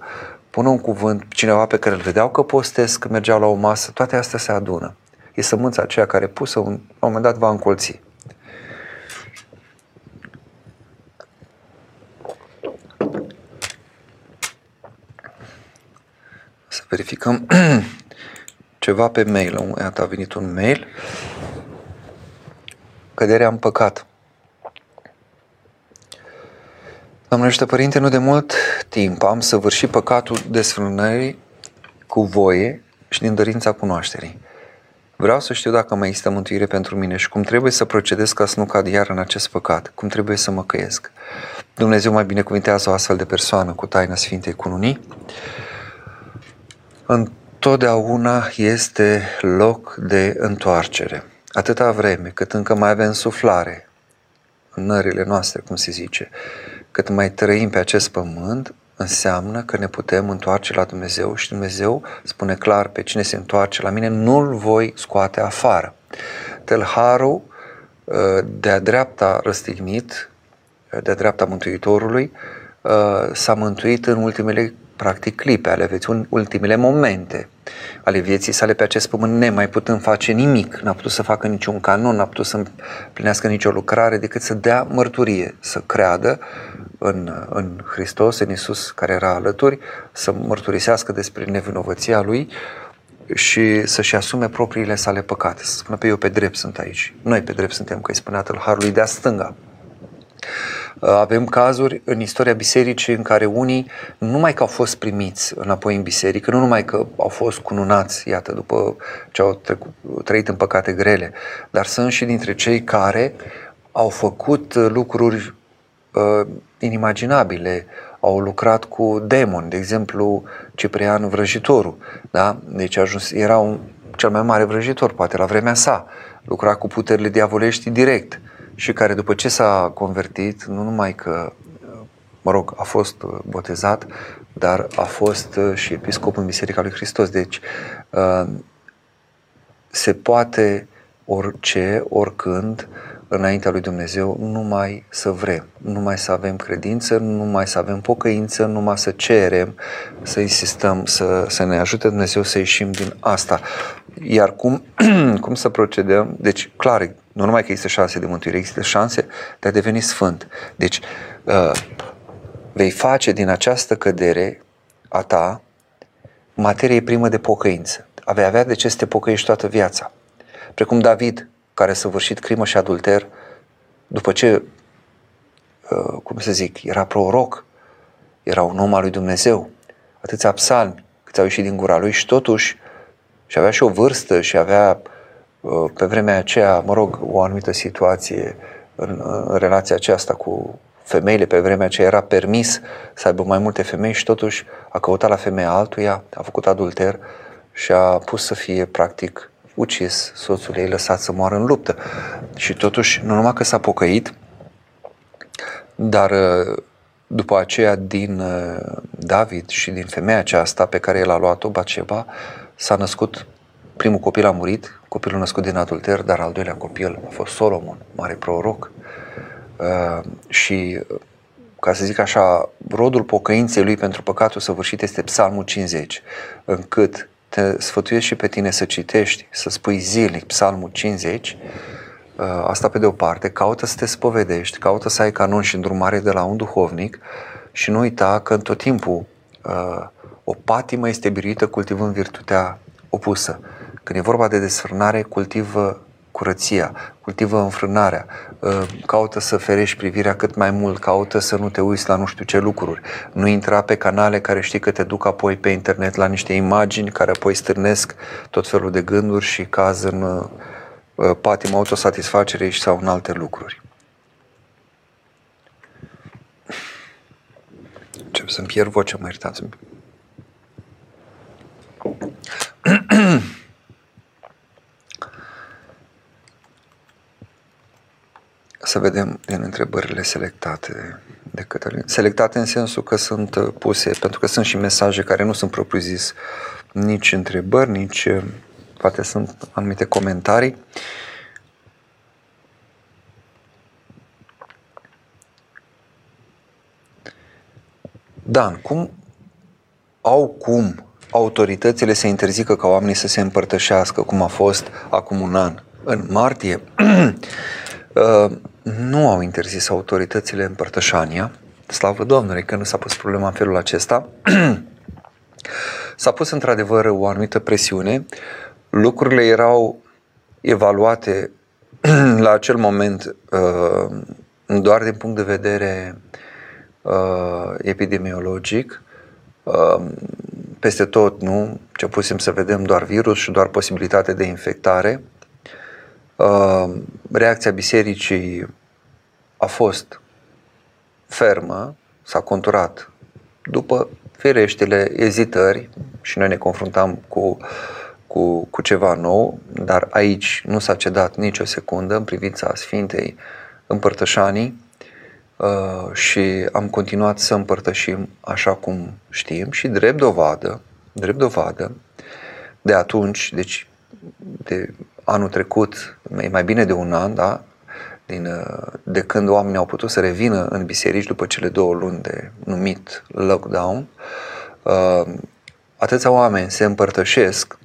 pună un cuvânt, cineva pe care îl vedeau că postesc, că mergeau la o masă, toate astea se adună e sămânța aceea care pusă un, la un moment dat va încolți. Să verificăm ceva pe mail. Iată, a venit un mail. Căderea în păcat. Doamne Părinte, nu de mult timp am săvârșit păcatul desfrânării cu voie și din dorința cunoașterii. Vreau să știu dacă mai există mântuire pentru mine și cum trebuie să procedez ca să nu cad iar în acest păcat, cum trebuie să mă căiesc. Dumnezeu mai binecuvintează o astfel de persoană cu taina Sfintei Cununii. Întotdeauna este loc de întoarcere. Atâta vreme cât încă mai avem suflare în nările noastre, cum se zice, cât mai trăim pe acest pământ, înseamnă că ne putem întoarce la Dumnezeu și Dumnezeu spune clar pe cine se întoarce la mine, nu-l voi scoate afară. Tălharul uh, de-a dreapta răstignit, uh, de-a dreapta Mântuitorului, uh, s-a mântuit în ultimele practic clipe ale vieții, în ultimele momente ale vieții sale pe acest pământ, nemai putând face nimic, n-a putut să facă niciun canon, n-a putut să împlinească nicio lucrare decât să dea mărturie, să creadă în, în Hristos, în Isus care era alături, să mărturisească despre nevinovăția Lui și să-și asume propriile sale păcate. Să spună pe eu pe drept sunt aici. Noi pe drept suntem, că îi spunea tâlharului de-a stânga. Avem cazuri în istoria bisericii în care unii nu numai că au fost primiți înapoi în biserică, nu numai că au fost cununați, iată, după ce au trecut, trăit în păcate grele, dar sunt și dintre cei care au făcut lucruri uh, inimaginabile, au lucrat cu demoni, de exemplu Ciprian Vrăjitorul, da? deci a ajuns, era un, cel mai mare vrăjitor, poate la vremea sa, lucra cu puterile diavolești direct și care după ce s-a convertit, nu numai că, mă rog, a fost botezat, dar a fost și episcop în Biserica lui Hristos. Deci uh, se poate orice, oricând, înaintea lui Dumnezeu numai să vrem, numai să avem credință, numai să avem pocăință, numai să cerem, să insistăm, să, să ne ajute Dumnezeu să ieșim din asta. Iar cum, cum să procedăm? Deci, clar, nu numai că există șanse de mântuire, există șanse de a deveni sfânt. Deci, uh, vei face din această cădere a ta materie primă de pocăință. Vei avea de ce să te pocăiești toată viața. Precum David, care a săvârșit crimă și adulter, după ce, uh, cum să zic, era proroc, era un om al lui Dumnezeu, atâția psalmi câți au ieșit din gura lui și totuși și avea și o vârstă și avea uh, pe vremea aceea, mă rog, o anumită situație în, în relația aceasta cu femeile, pe vremea aceea era permis să aibă mai multe femei și totuși a căutat la femeia altuia, a făcut adulter și a pus să fie practic ucis soțul ei, lăsat să moară în luptă. Și totuși, nu numai că s-a pocăit, dar uh, după aceea din uh, David și din femeia aceasta pe care el a luat-o, Baceba, s-a născut, primul copil a murit, copilul născut din adulter, dar al doilea copil a fost Solomon, mare proroc. Uh, și, ca să zic așa, rodul pocăinței lui pentru păcatul săvârșit este Psalmul 50, încât te sfătuiesc și pe tine să citești, să spui zilnic Psalmul 50, uh, asta pe de o parte, caută să te spovedești, caută să ai canon și îndrumare de la un duhovnic și nu uita că în tot timpul uh, o patimă este biruită cultivând virtutea opusă. Când e vorba de desfrânare, cultivă curăția, cultivă înfrânarea, uh, caută să ferești privirea cât mai mult, caută să nu te uiți la nu știu ce lucruri, nu intra pe canale care știi că te duc apoi pe internet la niște imagini care apoi stârnesc tot felul de gânduri și caz în, uh, patim, autosatisfacere sau în alte lucruri. Încep să-mi pierd vocea, mă iertați-mi. Să vedem din întrebările selectate de Cătălin. Selectate în sensul că sunt uh, puse, pentru că sunt și mesaje care nu sunt propriu-zis nici întrebări, nici uh, poate sunt anumite comentarii. Dan, cum au cum autoritățile să interzică ca oamenii să se împărtășească, cum a fost acum un an, în martie? Uh, nu au interzis autoritățile împărtășania, slavă Domnului că nu s-a pus problema în felul acesta. s-a pus într-adevăr o anumită presiune, lucrurile erau evaluate la acel moment uh, doar din punct de vedere uh, epidemiologic, peste tot, nu? Ce pusem să vedem doar virus și doar posibilitate de infectare. Uh, reacția bisericii a fost fermă, s-a conturat. După fireștile ezitări și noi ne confruntam cu, cu, cu ceva nou, dar aici nu s-a cedat nicio secundă în privința Sfintei Împărtășanii uh, și am continuat să împărtășim așa cum știm și drept dovadă, drept dovadă, de atunci, deci de anul trecut, e mai bine de un an, da? Din, uh, de când oamenii au putut să revină în biserici după cele două luni de numit lockdown, uh, atâția oameni se împărtășesc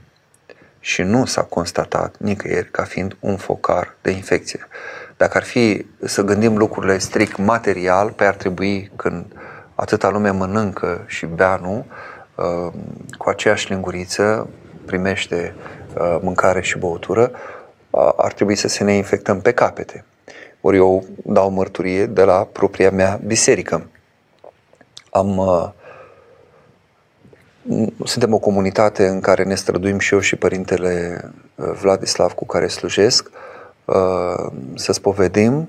și nu s-a constatat nicăieri ca fiind un focar de infecție. Dacă ar fi să gândim lucrurile strict material, pe ar trebui când atâta lume mănâncă și bea, nu, uh, cu aceeași linguriță primește Uh, mâncare și băutură, uh, ar trebui să se ne infectăm pe capete. Ori eu dau mărturie de la propria mea biserică. Am, uh, suntem o comunitate în care ne străduim și eu și părintele Vladislav cu care slujesc să spovedim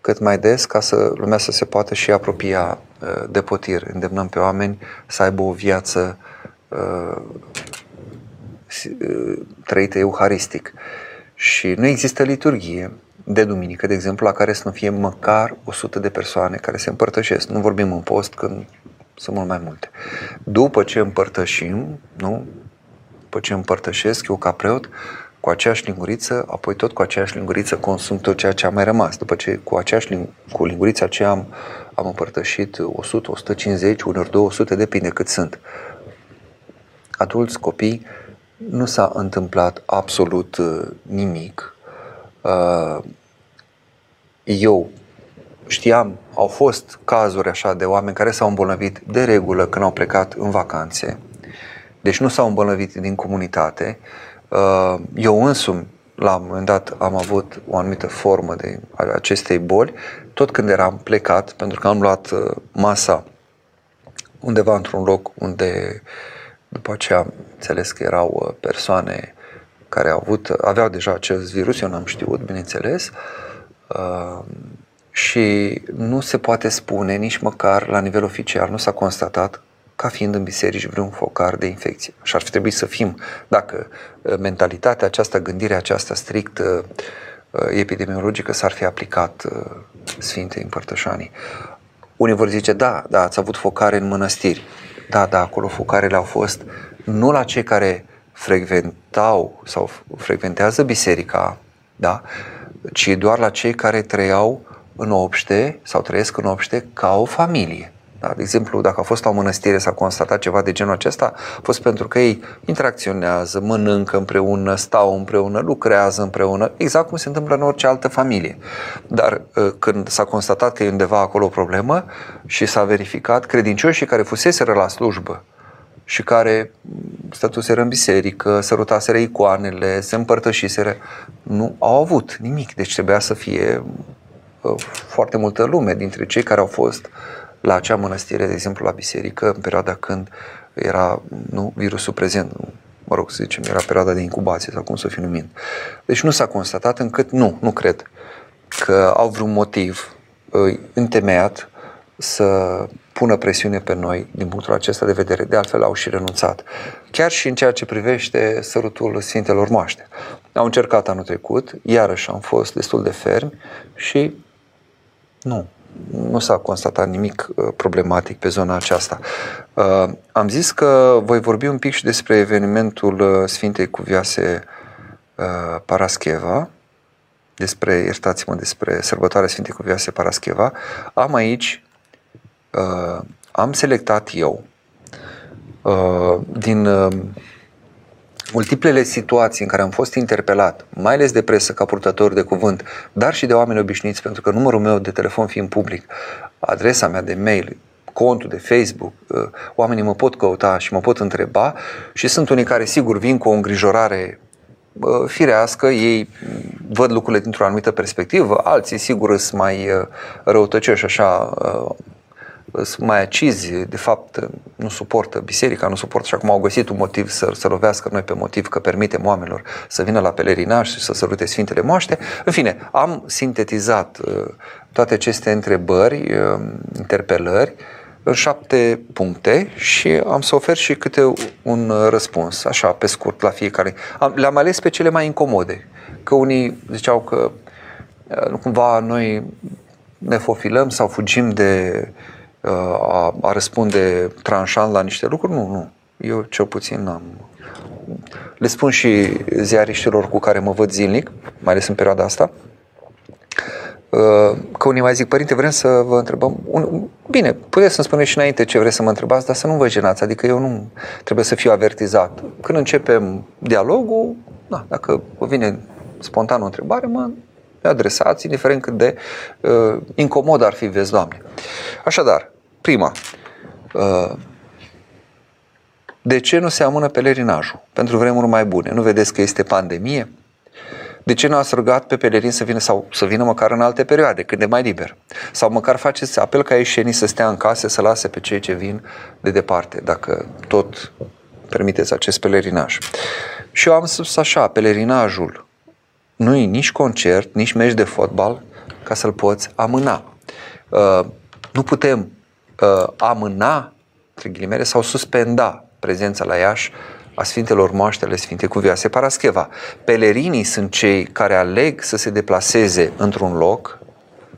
cât mai des ca să lumea să se poată și apropia de potir. Îndemnăm pe oameni să aibă o viață trăită euharistic. Și nu există liturghie de duminică, de exemplu, la care să nu fie măcar 100 de persoane care se împărtășesc. Nu vorbim în post când sunt mult mai multe. După ce împărtășim, nu? După ce împărtășesc eu ca preot, cu aceeași linguriță, apoi tot cu aceeași linguriță consum tot ceea ce a mai rămas. După ce cu aceeași cu lingurița aceea am, am împărtășit 100, 150, uneori 200, depinde cât sunt. Adulți, copii, nu s-a întâmplat absolut uh, nimic. Uh, eu știam, au fost cazuri așa de oameni care s-au îmbolnăvit de regulă când au plecat în vacanțe. Deci nu s-au îmbolnăvit din comunitate. Uh, eu însumi, la un moment dat, am avut o anumită formă de acestei boli, tot când eram plecat, pentru că am luat masa undeva într-un loc unde după aceea am înțeles că erau uh, persoane care au avut, aveau deja acest virus, eu n-am știut, bineînțeles, uh, și nu se poate spune nici măcar la nivel oficial, nu s-a constatat ca fiind în biserici vreun focar de infecție. Și ar fi trebuit să fim, dacă uh, mentalitatea aceasta, gândirea aceasta strict epidemiologică s-ar fi aplicat Sfintei Împărtășanii. Unii vor zice, da, da, ați avut focare în mănăstiri. Da, da, acolo focarele au fost nu la cei care frecventau sau frecventează biserica, da? ci doar la cei care trăiau în obște sau trăiesc în obște ca o familie. Da? De exemplu, dacă a fost la o mănăstire s-a constatat ceva de genul acesta, a fost pentru că ei interacționează, mănâncă împreună, stau împreună, lucrează împreună, exact cum se întâmplă în orice altă familie. Dar ă, când s-a constatat că e undeva acolo o problemă și s-a verificat, credincioșii care fuseseră la slujbă și care stătuseră în biserică, sărutaseră icoanele, se împărtășiseră, nu au avut nimic. Deci trebuia să fie ă, foarte multă lume dintre cei care au fost la acea mănăstire, de exemplu la biserică, în perioada când era nu, virusul prezent, nu, mă rog să zicem, era perioada de incubație sau cum să fi numit. Deci nu s-a constatat încât nu, nu cred că au vreun motiv uh, întemeiat să pună presiune pe noi din punctul acesta de vedere. De altfel au și renunțat. Chiar și în ceea ce privește sărutul Sfintelor Moaște. Au încercat anul trecut, iarăși am fost destul de fermi și nu, nu s-a constatat nimic uh, problematic pe zona aceasta. Uh, am zis că voi vorbi un pic și despre evenimentul uh, Sfintei Cuvioase Parascheva, despre, iertați-mă, despre sărbătoarea Sfintei Cuvioase Parascheva. Am aici, am selectat eu din multiplele situații în care am fost interpelat, mai ales de presă ca purtător de cuvânt, dar și de oameni obișnuiți, pentru că numărul meu de telefon fiind public, adresa mea de mail, contul de Facebook, uh, oamenii mă pot căuta și mă pot întreba și sunt unii care sigur vin cu o îngrijorare uh, firească, ei văd lucrurile dintr-o anumită perspectivă, alții sigur sunt mai uh, răutăcioși așa sunt mai acizi, de fapt nu suportă biserica, nu suportă și acum au găsit un motiv să, să lovească noi pe motiv că permitem oamenilor să vină la pelerinaj și să sărute Sfintele Moaște. În fine, am sintetizat uh, toate aceste întrebări, uh, interpelări în șapte puncte și am să ofer și câte un răspuns, așa, pe scurt, la fiecare. Am, le-am ales pe cele mai incomode, că unii ziceau că uh, cumva noi ne fofilăm sau fugim de a, a răspunde tranșant la niște lucruri, nu, nu. Eu cel puțin n-am. Le spun și ziariștilor cu care mă văd zilnic, mai ales în perioada asta, că unii mai zic, părinte, vrem să vă întrebăm. Bine, puteți să-mi spuneți și înainte ce vreți să mă întrebați, dar să nu vă genați, adică eu nu trebuie să fiu avertizat. Când începem dialogul, da, dacă vă vine spontan o întrebare, mă adresați, indiferent cât de uh, incomod ar fi, vezi, Doamne. Așadar, Prima, uh, de ce nu se amână pelerinajul pentru vremuri mai bune? Nu vedeți că este pandemie? De ce nu ați rugat pe pelerinți să vină sau să vină măcar în alte perioade, când e mai liber? Sau măcar faceți apel ca ieșenii să stea în case, să lase pe cei ce vin de departe, dacă tot permiteți acest pelerinaj. Și eu am spus așa, pelerinajul nu e nici concert, nici meci de fotbal ca să-l poți amâna. Uh, nu putem uh, amâna, între ghilimele, sau suspenda prezența la Iași a Sfintelor Moaște ale Sfintei Cuvioase Parascheva. Pelerinii sunt cei care aleg să se deplaseze într-un loc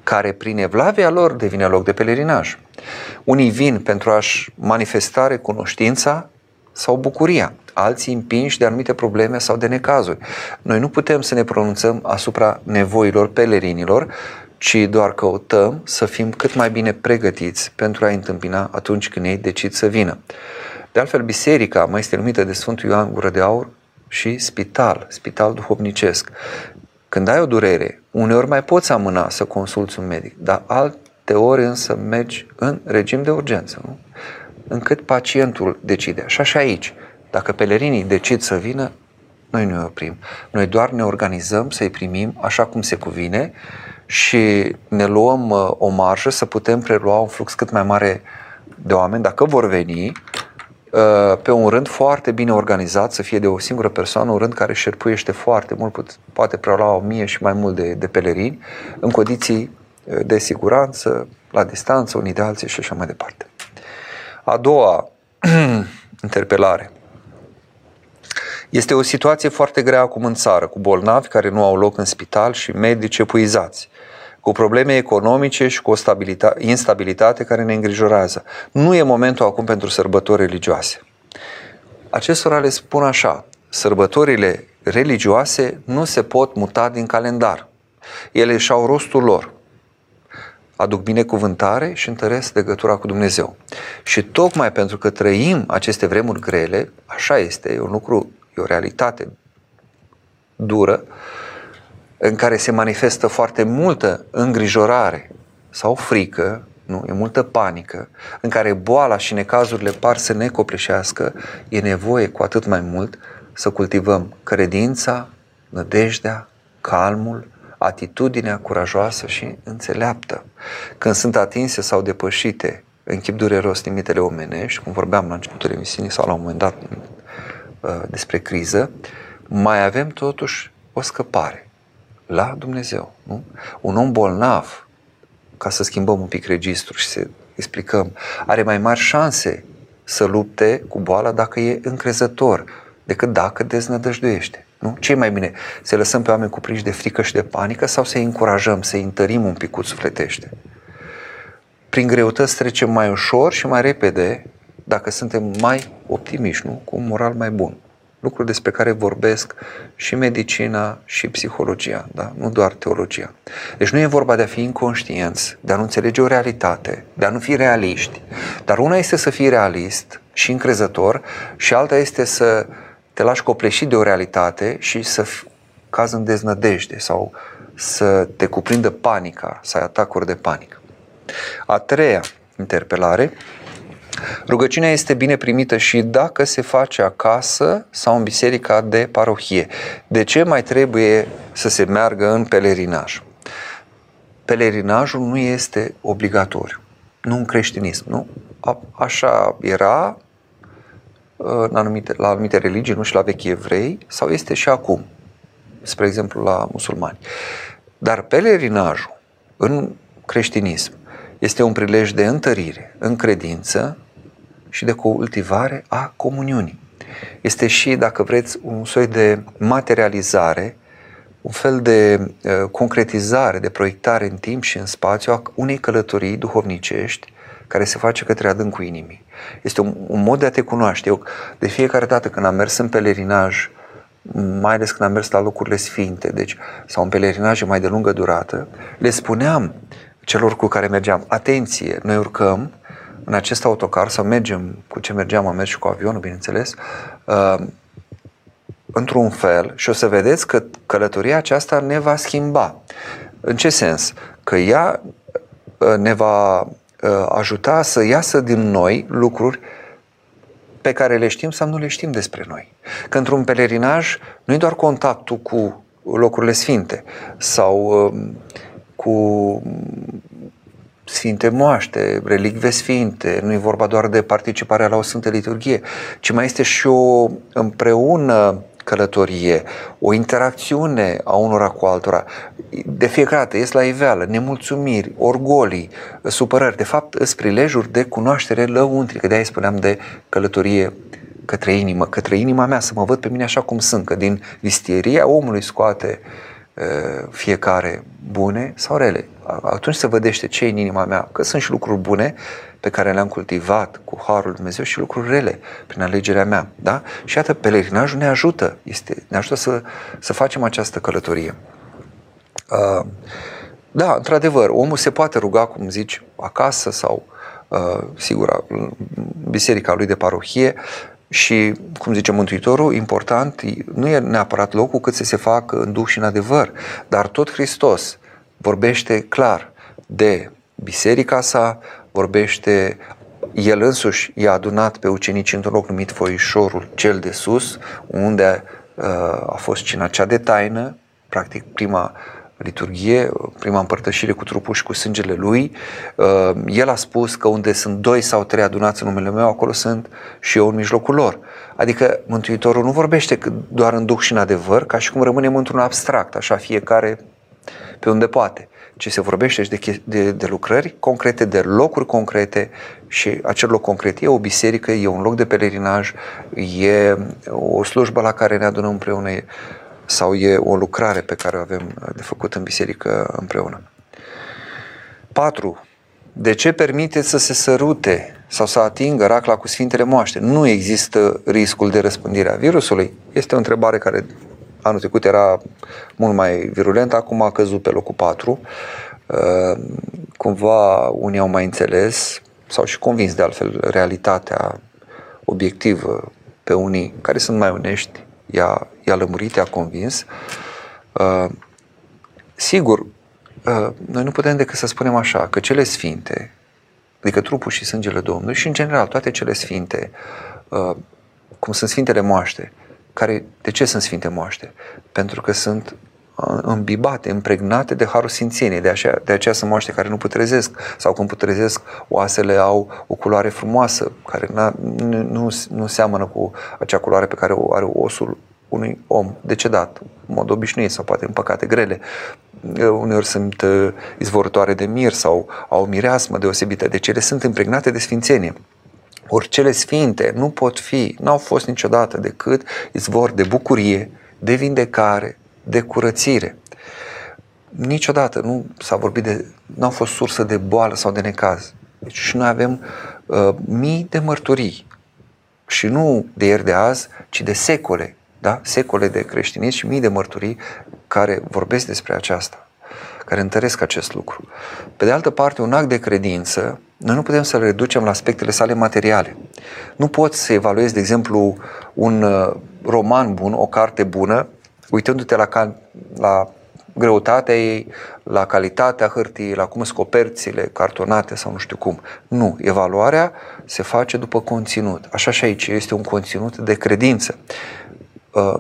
care prin evlavia lor devine loc de pelerinaj. Unii vin pentru a-și manifesta recunoștința sau bucuria, alții împinși de anumite probleme sau de necazuri. Noi nu putem să ne pronunțăm asupra nevoilor pelerinilor, ci doar căutăm să fim cât mai bine pregătiți pentru a întâmpina atunci când ei decid să vină. De altfel, biserica mai este numită de Sfântul Ioan Gură de Aur și spital, spital duhovnicesc. Când ai o durere, uneori mai poți amâna să consulți un medic, dar alte ori însă mergi în regim de urgență, nu? încât pacientul decide. Și așa aici, dacă pelerinii decid să vină, noi nu oprim. Noi doar ne organizăm să-i primim așa cum se cuvine și ne luăm uh, o marjă să putem prelua un flux cât mai mare de oameni, dacă vor veni, uh, pe un rând foarte bine organizat, să fie de o singură persoană, un rând care șerpuiește foarte mult, poate prelua o mie și mai mult de, de pelerini, în condiții uh, de siguranță, la distanță, unii de alții și așa mai departe. A doua interpelare. Este o situație foarte grea acum în țară, cu bolnavi care nu au loc în spital și medici epuizați cu probleme economice și cu o instabilitate care ne îngrijorează. Nu e momentul acum pentru sărbători religioase. Acestora le spun așa, sărbătorile religioase nu se pot muta din calendar. Ele și-au rostul lor. Aduc binecuvântare și întăresc legătura cu Dumnezeu. Și tocmai pentru că trăim aceste vremuri grele, așa este, e un lucru, e o realitate dură, în care se manifestă foarte multă îngrijorare sau frică, nu, e multă panică, în care boala și necazurile par să ne copleșească, e nevoie cu atât mai mult să cultivăm credința, nădejdea, calmul, atitudinea curajoasă și înțeleaptă. Când sunt atinse sau depășite în chip dureros limitele omenești, cum vorbeam la începutul emisiunii sau la un moment dat uh, despre criză, mai avem totuși o scăpare la Dumnezeu. Nu? Un om bolnav, ca să schimbăm un pic registru și să explicăm, are mai mari șanse să lupte cu boala dacă e încrezător decât dacă deznădăjduiește. Nu? ce mai bine? Să lăsăm pe oameni cuprinși de frică și de panică sau să-i încurajăm, să-i întărim un pic sufletește? Prin greutăți trecem mai ușor și mai repede dacă suntem mai optimiști, nu? cu un moral mai bun. Lucruri despre care vorbesc și medicina și psihologia, da? nu doar teologia. Deci nu e vorba de a fi inconștienți, de a nu înțelege o realitate, de a nu fi realiști. Dar una este să fii realist și încrezător și alta este să te lași copleșit de o realitate și să caz în deznădejde sau să te cuprindă panica, să ai atacuri de panică. A treia interpelare, rugăciunea este bine primită și dacă se face acasă sau în biserica de parohie. De ce mai trebuie să se meargă în pelerinaj? Pelerinajul nu este obligatoriu, nu în creștinism, nu? A, așa era în anumite, la anumite religii, nu și la vechi evrei, sau este și acum, spre exemplu la musulmani. Dar pelerinajul în creștinism este un prilej de întărire în credință și de cultivare a comuniunii. Este și, dacă vreți, un soi de materializare, un fel de uh, concretizare, de proiectare în timp și în spațiu a unei călătorii duhovnicești care se face către adâncul inimii. Este un, un mod de a te cunoaște. Eu, de fiecare dată când am mers în pelerinaj, mai ales când am mers la locurile sfinte, deci, sau în pelerinaje mai de lungă durată, le spuneam celor cu care mergeam, atenție, noi urcăm în acest autocar sau mergem cu ce mergeam, am mers și cu avionul, bineînțeles, uh, într-un fel și o să vedeți că călătoria aceasta ne va schimba. În ce sens? Că ea uh, ne va Uh, ajuta să iasă din noi lucruri pe care le știm sau nu le știm despre noi. Că într-un pelerinaj nu e doar contactul cu locurile sfinte sau um, cu sfinte moaște, relicve sfinte, nu e vorba doar de participarea la o Sfântă Liturghie, ci mai este și o împreună călătorie, o interacțiune a unora cu altora. De fiecare dată ies la iveală, nemulțumiri, orgolii, supărări. De fapt, îs prilejuri de cunoaștere lăuntrică. De-aia spuneam de călătorie către inimă, către inima mea, să mă văd pe mine așa cum sunt, că din vistieria omului scoate uh, fiecare bune sau rele. Atunci se vedește ce e în inima mea, că sunt și lucruri bune, pe care le-am cultivat cu Harul Dumnezeu și lucruri rele prin alegerea mea. Da? Și iată, pelerinajul ne ajută, este, ne ajută să, să facem această călătorie. Uh, da, într-adevăr, omul se poate ruga, cum zici, acasă sau, uh, sigur, în biserica lui de parohie, și, cum zice Mântuitorul, important nu e neapărat locul cât să se facă în duh și în adevăr, dar tot Hristos vorbește clar de biserica sa, vorbește el însuși i-a adunat pe ucenici într-un loc numit Foișorul cel de sus, unde uh, a fost cina cea de taină, practic prima liturghie, prima împărtășire cu trupul și cu sângele lui. Uh, el a spus că unde sunt doi sau trei adunați în numele meu, acolo sunt și eu în mijlocul lor. Adică Mântuitorul nu vorbește doar în duh și în adevăr, ca și cum rămânem într-un abstract, așa fiecare pe unde poate ci se vorbește și de, de, de lucrări concrete, de locuri concrete și acel loc concret e o biserică, e un loc de pelerinaj, e o slujbă la care ne adunăm împreună sau e o lucrare pe care o avem de făcut în biserică împreună. 4. De ce permiteți să se sărute sau să atingă racla cu Sfintele Moaște? Nu există riscul de răspândire a virusului? Este o întrebare care anul trecut era mult mai virulent, acum a căzut pe locul 4. Uh, cumva unii au mai înțeles sau și convins de altfel realitatea obiectivă pe unii care sunt mai onești, i-a, i-a lămurit, i-a convins. Uh, sigur, uh, noi nu putem decât să spunem așa, că cele sfinte, adică trupul și sângele Domnului și în general toate cele sfinte, cum sunt sfintele moaște, care, de ce sunt sfinte moaște? Pentru că sunt îmbibate, impregnate de harul sfințeniei. De aceea, de aceea sunt moaște care nu putrezesc sau când putrezesc, oasele au o culoare frumoasă, care nu, nu, nu seamănă cu acea culoare pe care o are osul unui om decedat, în mod obișnuit sau poate în păcate grele. Uneori sunt uh, izvorătoare de mir sau au o mireasmă deosebită. Deci ele sunt impregnate de sfințenie. Ori cele sfinte nu pot fi, n-au fost niciodată decât izvor de bucurie, de vindecare, de curățire. Niciodată nu s-a vorbit de, n-au fost sursă de boală sau de necaz. Deci și noi avem uh, mii de mărturii și nu de ieri de azi, ci de secole, da? secole de creștinism și mii de mărturii care vorbesc despre aceasta, care întăresc acest lucru. Pe de altă parte, un act de credință, noi nu putem să-l reducem la aspectele sale materiale. Nu poți să evaluezi, de exemplu, un uh, roman bun, o carte bună, uitându-te la, la greutatea ei, la calitatea hârtiei, la cum sunt coperțile cartonate sau nu știu cum. Nu, evaluarea se face după conținut. Așa și aici este un conținut de credință. Uh,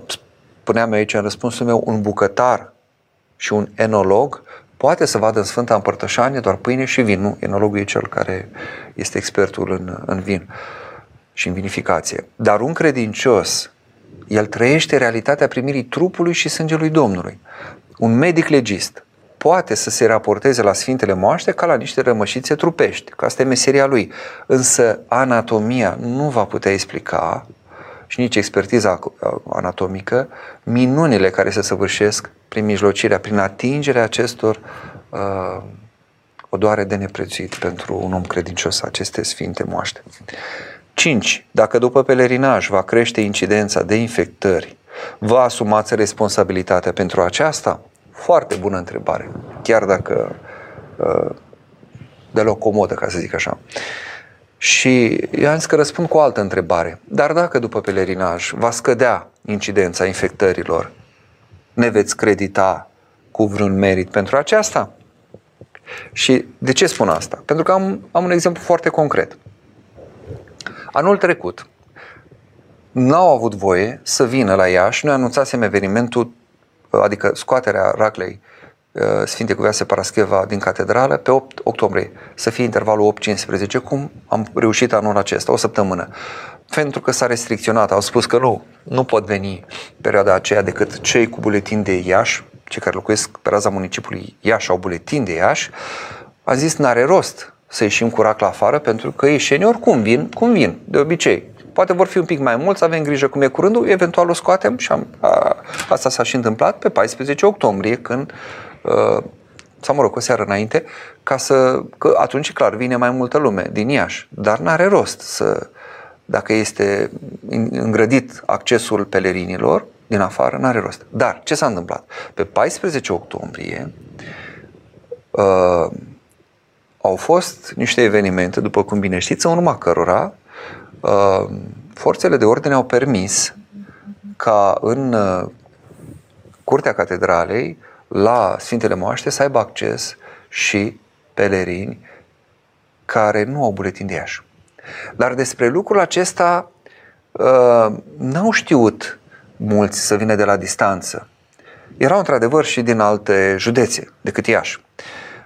spuneam aici în răspunsul meu, un bucătar și un enolog poate să vadă în Sfânta Împărtășanie doar pâine și vin. Nu, enologul e cel care este expertul în, în vin și în vinificație. Dar un credincios el trăiește realitatea primirii trupului și sângelui Domnului. Un medic legist poate să se raporteze la Sfintele Moaște ca la niște rămășițe trupești, că asta e meseria lui. Însă anatomia nu va putea explica și nici expertiza anatomică minunile care se săvârșesc prin mijlocirea, prin atingerea acestor uh, odoare de neprețuit pentru un om credincios, aceste sfinte moaște. 5. Dacă după pelerinaj va crește incidența de infectări, vă asumați responsabilitatea pentru aceasta? Foarte bună întrebare, chiar dacă uh, deloc comodă, ca să zic așa. Și eu am zis că răspund cu o altă întrebare. Dar dacă după pelerinaj va scădea incidența infectărilor, ne veți credita cu vreun merit pentru aceasta? Și de ce spun asta? Pentru că am, am un exemplu foarte concret. Anul trecut, n-au avut voie să vină la Iași. Noi anunțasem evenimentul, adică scoaterea raclei uh, Sfinte Cuvioase Parascheva din catedrală pe 8 octombrie, să fie intervalul 8-15, cum am reușit anul acesta, o săptămână. Pentru că s-a restricționat, au spus că nu, nu pot veni perioada aceea decât cei cu buletin de Iași, cei care locuiesc pe raza municipiului Iași au buletin de Iași, a zis n-are rost să ieșim cu rac la afară, pentru că ieșenii oricum vin, cum vin, de obicei. Poate vor fi un pic mai mulți, avem grijă cum e curândul, eventual o scoatem și am, a, asta s-a și întâmplat pe 14 octombrie, când uh, sau mă rog, o seară înainte, ca să, că atunci, clar, vine mai multă lume din Iași, dar n-are rost să, dacă este îngrădit accesul pelerinilor din afară, n-are rost. Dar, ce s-a întâmplat? Pe 14 octombrie, uh, au fost niște evenimente, după cum bine știți, în urma cărora uh, forțele de ordine au permis ca în uh, curtea catedralei, la Sfintele Moaște, să aibă acces și pelerini care nu au buletin de Iași. Dar despre lucrul acesta uh, n-au știut mulți să vină de la distanță. Erau într-adevăr și din alte județe decât Iași.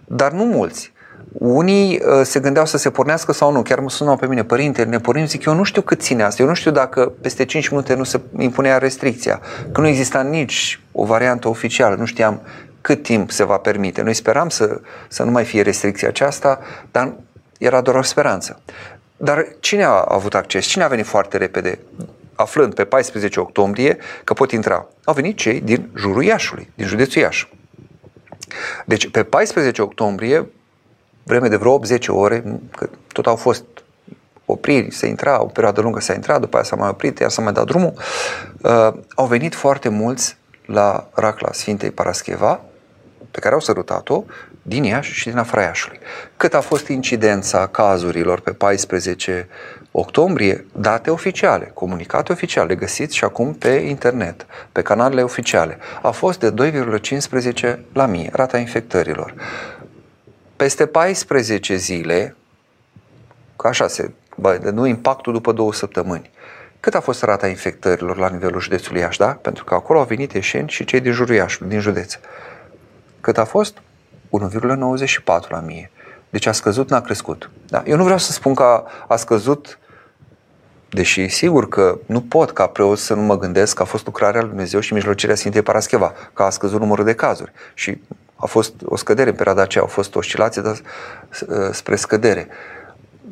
Dar nu mulți. Unii uh, se gândeau să se pornească sau nu, chiar mă sunau pe mine, părinte, ne pornim, zic, eu nu știu cât ține asta, eu nu știu dacă peste 5 minute nu se impunea restricția, că nu exista nici o variantă oficială, nu știam cât timp se va permite. Noi speram să, să nu mai fie restricția aceasta, dar era doar o speranță. Dar cine a avut acces? Cine a venit foarte repede? Aflând pe 14 octombrie că pot intra. Au venit cei din jurul Iașului, din județul Iași. Deci, pe 14 octombrie, vreme de vreo 8-10 ore, că tot au fost opriri, se intra, o perioadă lungă s-a intrat, după aia s-a mai oprit, iar s-a mai dat drumul, uh, au venit foarte mulți la Racla Sfintei Parascheva, pe care au sărutat-o, din Iași și din afara Iașului. Cât a fost incidența cazurilor pe 14 octombrie, date oficiale, comunicate oficiale, găsiți și acum pe internet, pe canalele oficiale, a fost de 2,15 la mie, rata infectărilor. Peste 14 zile, ca așa se, bă, nu impactul după două săptămâni, Cât a fost rata infectărilor la nivelul județului Iași, da? Pentru că acolo au venit eșeni și cei din jurul Iașului, din județ. Cât a fost? 1,94 la mie. Deci a scăzut, n-a crescut. Da? Eu nu vreau să spun că a, a scăzut, deși sigur că nu pot ca preot să nu mă gândesc că a fost lucrarea lui Dumnezeu și mijlocirea Sfintei Parascheva, că a scăzut numărul de cazuri. Și a fost o scădere în perioada aceea, au fost oscilații dar spre scădere.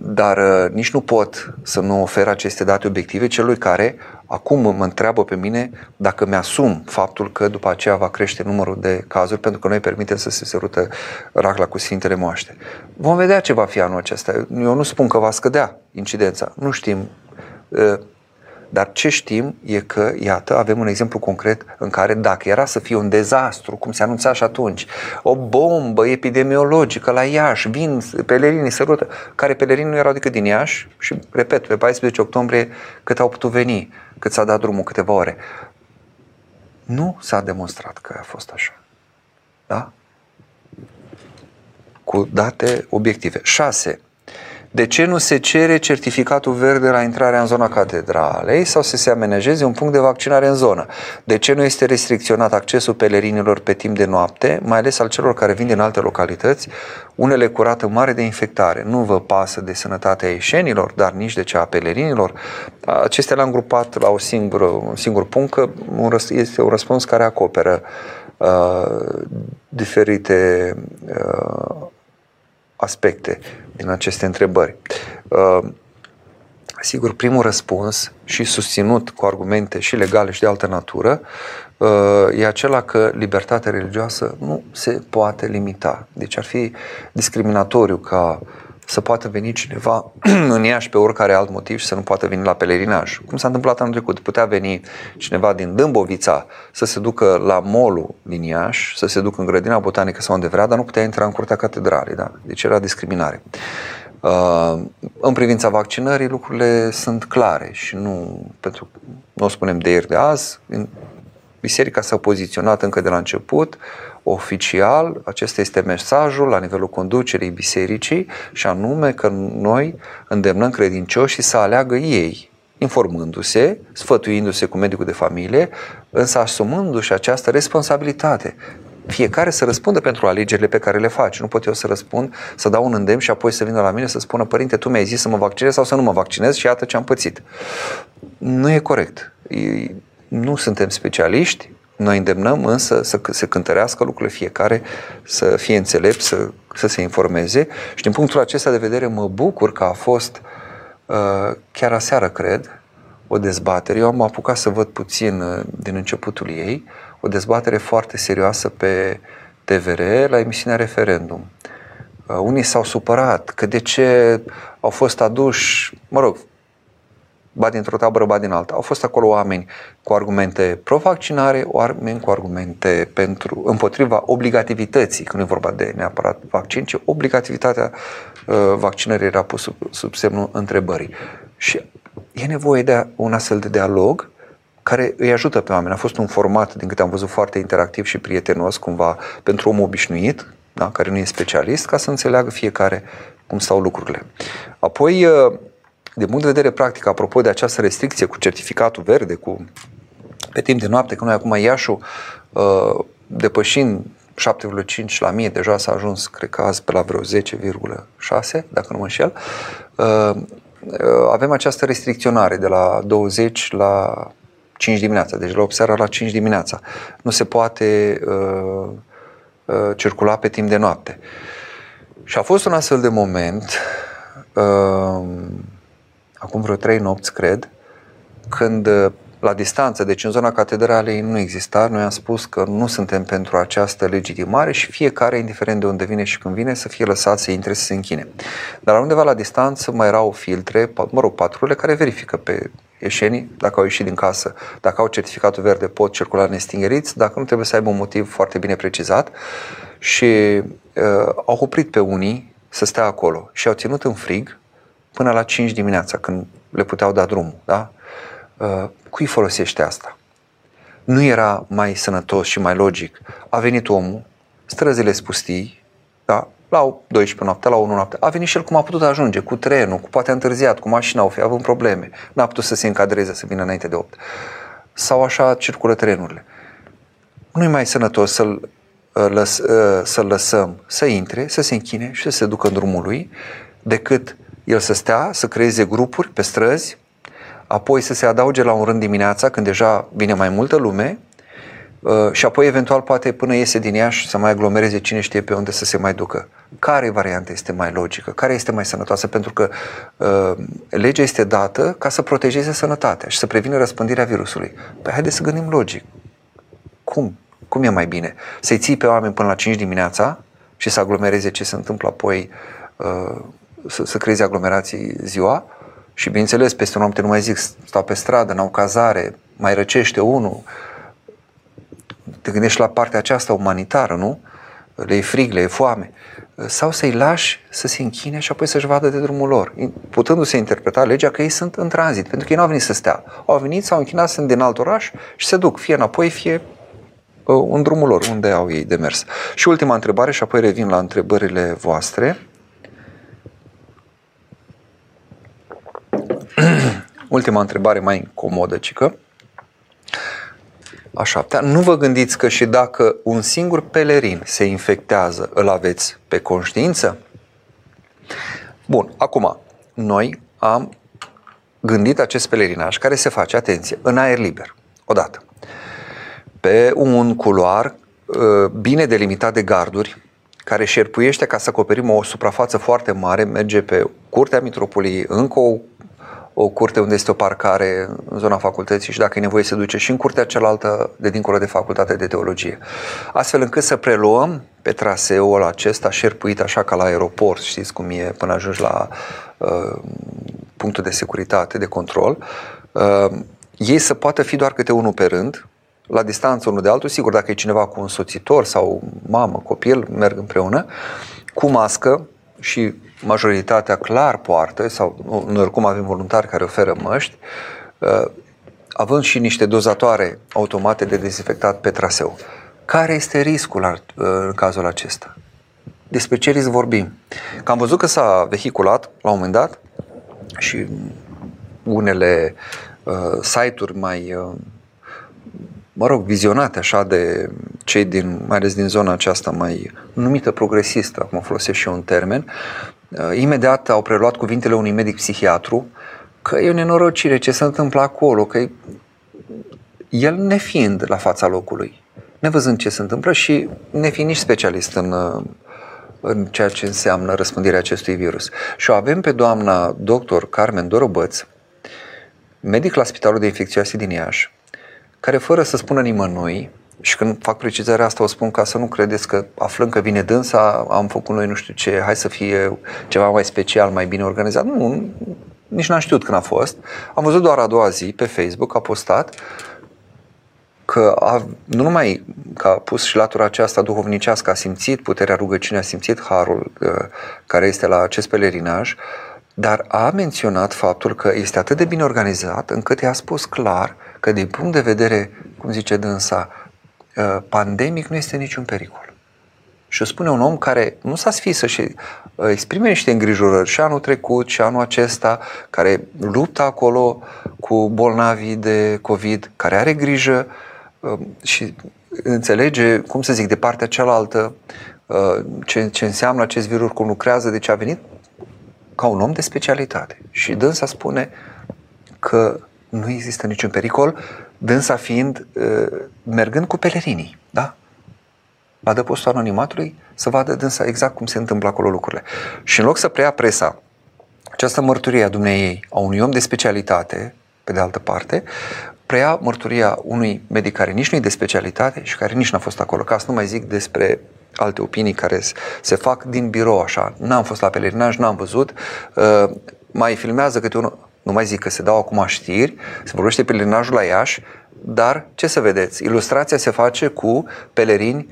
Dar uh, nici nu pot să nu ofer aceste date obiective celui care acum mă întreabă pe mine dacă mi-asum faptul că după aceea va crește numărul de cazuri, pentru că noi permitem să se sărută racla cu Sfintele Moaște. Vom vedea ce va fi anul acesta. Eu nu spun că va scădea incidența. Nu știm uh, dar ce știm e că, iată, avem un exemplu concret în care dacă era să fie un dezastru, cum se anunța și atunci, o bombă epidemiologică la Iași, vin pelerinii, sărută, care pelerinii nu erau decât din Iași și, repet, pe 14 octombrie cât au putut veni, cât s-a dat drumul, câteva ore. Nu s-a demonstrat că a fost așa. Da? Cu date obiective. 6. De ce nu se cere certificatul verde la intrarea în zona catedralei sau să se amenajeze un punct de vaccinare în zonă? De ce nu este restricționat accesul pelerinilor pe timp de noapte, mai ales al celor care vin din alte localități, unele cu rată mare de infectare? Nu vă pasă de sănătatea ieșenilor, dar nici de cea a pelerinilor? Acestea le-am grupat la o singură, un singur punct, că este un răspuns care acoperă uh, diferite uh, aspecte din aceste întrebări. Uh, sigur, primul răspuns și susținut cu argumente și legale și de altă natură uh, e acela că libertatea religioasă nu se poate limita. Deci ar fi discriminatoriu ca să poată veni cineva în Iași pe oricare alt motiv și să nu poată veni la pelerinaj. Cum s-a întâmplat anul trecut. Putea veni cineva din Dâmbovița să se ducă la molul din Iași, să se ducă în grădina botanică sau unde vrea, dar nu putea intra în curtea catedralei. Da? Deci era discriminare. Uh, în privința vaccinării, lucrurile sunt clare și nu, pentru, nu o spunem de ieri de azi, Biserica s-a poziționat încă de la început, oficial, acesta este mesajul la nivelul conducerii bisericii și anume că noi îndemnăm credincioșii să aleagă ei, informându-se, sfătuindu-se cu medicul de familie, însă asumându-și această responsabilitate. Fiecare să răspundă pentru alegerile pe care le face. Nu pot eu să răspund, să dau un îndemn și apoi să vină la mine să spună, părinte, tu mi-ai zis să mă vaccinez sau să nu mă vaccinez și iată ce am pățit. Nu e corect nu suntem specialiști, noi îndemnăm însă să se cântărească lucrurile fiecare, să fie înțelept, să, să se informeze și din punctul acesta de vedere mă bucur că a fost uh, chiar aseară, cred, o dezbatere. Eu am apucat să văd puțin uh, din începutul ei, o dezbatere foarte serioasă pe TVR la emisiunea referendum. Uh, unii s-au supărat că de ce au fost aduși, mă rog, ba dintr-o tabără, ba din alta. Au fost acolo oameni cu argumente pro-vaccinare, oameni cu argumente pentru, împotriva obligativității, când nu e vorba de neapărat vaccin, ci obligativitatea uh, vaccinării era pus sub, sub semnul întrebării. Și e nevoie de un astfel de dialog care îi ajută pe oameni. A fost un format, din câte am văzut, foarte interactiv și prietenos, cumva, pentru om obișnuit, da, care nu e specialist, ca să înțeleagă fiecare cum stau lucrurile. Apoi, uh, din punct de vedere practic, apropo de această restricție cu certificatul verde, cu pe timp de noapte, că noi acum Iașu, uh, depășind 7,5 la mie, deja s-a ajuns, cred că azi, pe la vreo 10,6, dacă nu mă înșel, uh, uh, avem această restricționare de la 20 la 5 dimineața, deci la 8 seara la 5 dimineața. Nu se poate uh, uh, circula pe timp de noapte. Și a fost un astfel de moment uh, acum vreo trei nopți, cred, când uh, la distanță, deci în zona catedralei nu exista, noi am spus că nu suntem pentru această legitimare și fiecare, indiferent de unde vine și când vine, să fie lăsat să intre să se închine. Dar la undeva la distanță mai erau filtre, mă rog, patrule care verifică pe ieșenii, dacă au ieșit din casă, dacă au certificatul verde, pot circula nestingeriți, dacă nu trebuie să aibă un motiv foarte bine precizat și uh, au oprit pe unii să stea acolo și au ținut în frig până la 5 dimineața, când le puteau da drumul. Da? Uh, cui folosește asta? Nu era mai sănătos și mai logic. A venit omul, străzile spustii, da? la 12 noapte, la 1 noapte. A venit și el cum a putut ajunge, cu trenul, cu poate a întârziat, cu mașina, au fi având probleme. N-a putut să se încadreze, să vină înainte de 8. Sau așa circulă trenurile. Nu e mai sănătos să-l, uh, lăs, uh, să lăsăm să intre, să se închine și să se ducă în drumul lui, decât el să stea, să creeze grupuri pe străzi, apoi să se adauge la un rând dimineața, când deja vine mai multă lume, Uh, și apoi eventual poate până iese din ea și să mai aglomereze cine știe pe unde să se mai ducă. Care variantă este mai logică? Care este mai sănătoasă? Pentru că uh, legea este dată ca să protejeze sănătatea și să prevină răspândirea virusului. Păi haideți să gândim logic. Cum? Cum e mai bine? Să-i ții pe oameni până la 5 dimineața și să aglomereze ce se întâmplă apoi, uh, să, să creeze aglomerații ziua și bineînțeles, peste noapte nu mai zic, stau pe stradă, n-au cazare, mai răcește unul, te gândești la partea aceasta umanitară, nu? Le e frig, le e foame. Sau să-i lași să se închine și apoi să-și vadă de drumul lor, putându-se interpreta legea că ei sunt în tranzit, pentru că ei nu au venit să stea. Au venit, s-au închinat, sunt din alt oraș și se duc, fie înapoi, fie uh, în drumul lor, unde au ei de mers. Și ultima întrebare și apoi revin la întrebările voastre. ultima întrebare mai incomodă, cică. A șaptea, nu vă gândiți că și dacă un singur pelerin se infectează, îl aveți pe conștiință? Bun, acum, noi am gândit acest pelerinaj care se face, atenție, în aer liber, odată, pe un culoar uh, bine delimitat de garduri, care șerpuiește ca să acoperim o suprafață foarte mare, merge pe curtea mitropoliei, încă o o curte unde este o parcare în zona facultății și dacă e nevoie se duce și în curtea cealaltă de dincolo de facultate de teologie. Astfel încât să preluăm pe traseul acesta șerpuit așa ca la aeroport, știți cum e până ajungi la uh, punctul de securitate, de control, uh, ei să poată fi doar câte unul pe rând, la distanță unul de altul, sigur dacă e cineva cu un soțitor sau mamă, copil, merg împreună, cu mască și majoritatea clar poartă, sau noi oricum avem voluntari care oferă măști, uh, având și niște dozatoare automate de dezinfectat pe traseu. Care este riscul uh, în cazul acesta? Despre ce risc vorbim? Că am văzut că s-a vehiculat la un moment dat și unele uh, site-uri mai uh, mă rog, vizionate așa de cei din, mai ales din zona aceasta mai numită progresistă, acum folosesc și eu un termen, uh, imediat au preluat cuvintele unui medic psihiatru că e o nenorocire ce se întâmplă acolo, că el nefiind la fața locului, nevăzând ce se întâmplă și nefiind nici specialist în, uh, în ceea ce înseamnă răspândirea acestui virus. Și o avem pe doamna doctor Carmen Dorobăț, medic la Spitalul de Infecțioase din Iași, care fără să spună nimănui, și când fac precizarea asta o spun ca să nu credeți că aflând că vine dânsa, am făcut noi nu știu ce, hai să fie ceva mai special, mai bine organizat. Nu, nici n-am știut când a fost. Am văzut doar a doua zi pe Facebook, a postat că a, nu numai că a pus și latura aceasta duhovnicească, a simțit puterea rugăciunii, a simțit harul uh, care este la acest pelerinaj, dar a menționat faptul că este atât de bine organizat încât i-a spus clar că din punct de vedere, cum zice dânsa, uh, pandemic nu este niciun pericol. Și o spune un om care nu s-a sfisă și uh, exprime niște îngrijorări și anul trecut și anul acesta, care luptă acolo cu bolnavii de COVID, care are grijă uh, și înțelege, cum să zic, de partea cealaltă ce, ce înseamnă acest virus, cum lucrează, deci a venit ca un om de specialitate. Și dânsa spune că nu există niciun pericol, dânsa fiind, uh, mergând cu pelerinii, da? La dăpostul anonimatului să vadă dânsa exact cum se întâmplă acolo lucrurile. Și în loc să preia presa această mărturie a dumneiei, a unui om de specialitate, pe de altă parte, preia mărturia unui medic care nici nu e de specialitate și care nici n-a fost acolo. Ca să nu mai zic despre alte opinii care se fac din birou așa. N-am fost la pelerinaj, n-am văzut. Uh, mai filmează câte unul nu mai zic că se dau acum știri, se vorbește pelerinajul la Iași, dar ce să vedeți? Ilustrația se face cu pelerini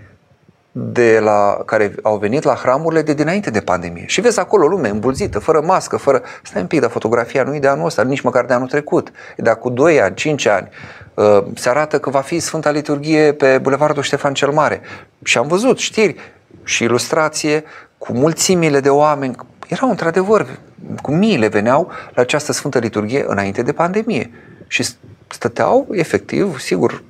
de la, care au venit la hramurile de dinainte de pandemie. Și vezi acolo lume îmbulzită, fără mască, fără... Stai un pic, dar fotografia nu e de anul ăsta, nici măcar de anul trecut. E de acum 2 ani, 5 ani. Uh, se arată că va fi Sfânta Liturghie pe Bulevardul Ștefan cel Mare. Și am văzut știri și ilustrație cu mulțimile de oameni, erau într-adevăr, cu miile veneau la această Sfântă Liturghie înainte de pandemie și stăteau efectiv, sigur,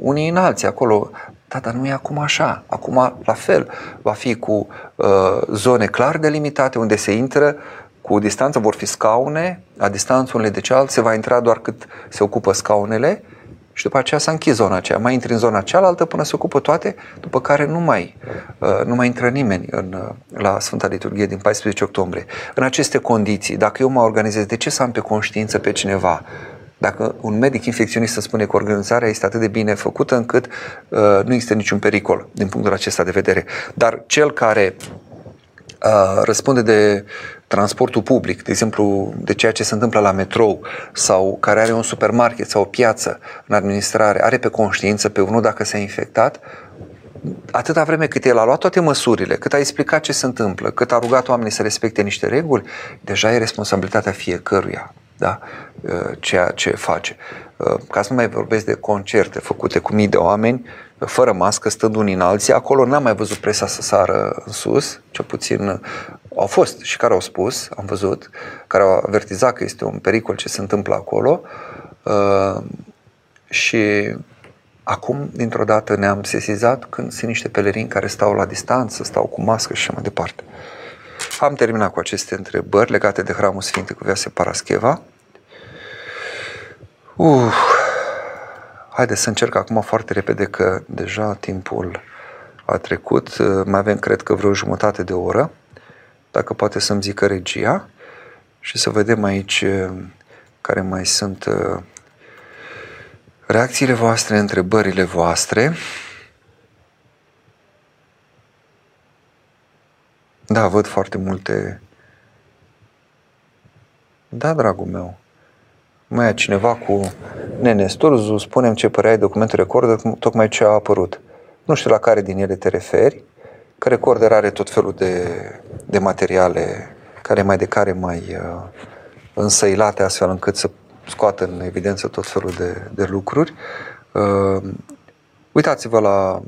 unii în alții acolo, da, dar nu e acum așa. Acum, la fel, va fi cu uh, zone clar delimitate unde se intră cu distanță, vor fi scaune, la distanță unele de cealaltă, se va intra doar cât se ocupă scaunele și după aceea s-a închis zona aceea. Mai intri în zona cealaltă până se ocupă toate, după care nu mai, uh, nu mai intră nimeni în, uh, la Sfânta Liturghie din 14 octombrie. În aceste condiții, dacă eu mă organizez, de ce să am pe conștiință pe cineva? Dacă un medic infecționist să spune că organizarea este atât de bine făcută încât uh, nu există niciun pericol din punctul acesta de vedere. Dar cel care uh, răspunde de transportul public, de exemplu, de ceea ce se întâmplă la metrou sau care are un supermarket sau o piață în administrare, are pe conștiință pe unul dacă s-a infectat, atâta vreme cât el a luat toate măsurile, cât a explicat ce se întâmplă, cât a rugat oamenii să respecte niște reguli, deja e responsabilitatea fiecăruia da? Uh, ceea ce face. Uh, ca să nu mai vorbesc de concerte făcute cu mii de oameni, fără mască, stând unii în alții, acolo n-am mai văzut presa să sară în sus, cel puțin uh, au fost și care au spus, am văzut, care au avertizat că este un pericol ce se întâmplă acolo și acum, dintr-o dată, ne-am sesizat când sunt niște pelerini care stau la distanță, stau cu mască și așa mai departe. Am terminat cu aceste întrebări legate de Hramul Sfinte cu Viase Parascheva. Uh, haideți să încerc acum foarte repede că deja timpul a trecut. Mai avem, cred că, vreo jumătate de oră. Dacă poate să-mi zică regia și să vedem aici uh, care mai sunt uh, reacțiile voastre, întrebările voastre. Da, văd foarte multe. Da, dragul meu. Mai e cineva cu Nene Sturzu, spunem ce părea documentul recorder, tocmai ce a apărut. Nu știu la care din ele te referi, că recorder are tot felul de, de materiale care mai de care mai uh, însăilate astfel încât să scoată în evidență tot felul de, de lucruri. Uh, uitați-vă la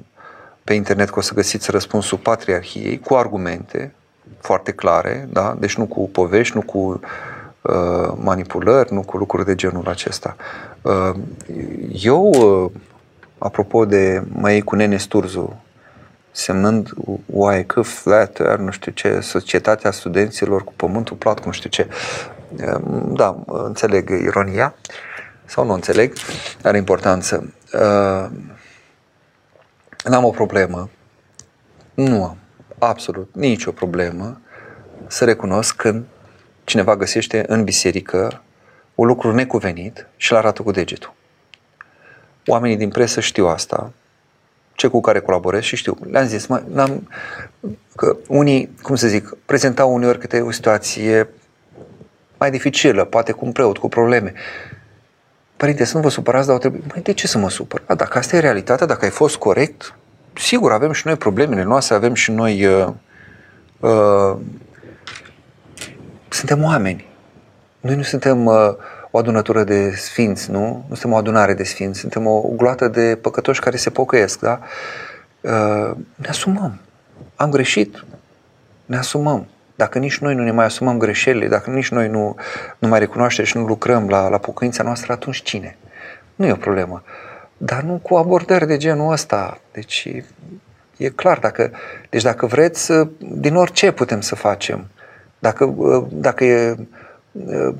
pe internet că o să găsiți răspunsul patriarhiei cu argumente foarte clare, da? deci nu cu povești, nu cu uh, manipulări, nu cu lucruri de genul acesta. Uh, eu, uh, apropo de mai cu Nene Sturzu, semnând UAEC, Flat nu știu ce, Societatea Studenților cu Pământul Plat, nu știu ce. Uh, da, înțeleg ironia, sau nu înțeleg, are importanță. Uh, N-am o problemă. Nu am absolut nicio problemă să recunosc când cineva găsește în biserică un lucru necuvenit și îl arată cu degetul. Oamenii din presă știu asta, cei cu care colaborez și știu. Le-am zis, mă, n-am, că unii, cum să zic, prezentau uneori câte o situație mai dificilă, poate cu un preot, cu probleme. Părinte, să nu vă supărați, dar o trebuie... Măi, de ce să mă supăr? A, dacă asta e realitatea, dacă ai fost corect, sigur, avem și noi problemele noastre, avem și noi... Uh, uh, suntem oameni. Noi nu suntem uh, o adunătură de sfinți, nu? Nu suntem o adunare de sfinți, suntem o gloată de păcătoși care se pocăiesc, da? Uh, ne asumăm. Am greșit, ne asumăm. Dacă nici noi nu ne mai asumăm greșelile, dacă nici noi nu, nu mai recunoaștem și nu lucrăm la, la pocăința noastră, atunci cine? Nu e o problemă. Dar nu cu abordări de genul ăsta. Deci e clar, dacă, deci dacă vreți, din orice putem să facem. Dacă, dacă e,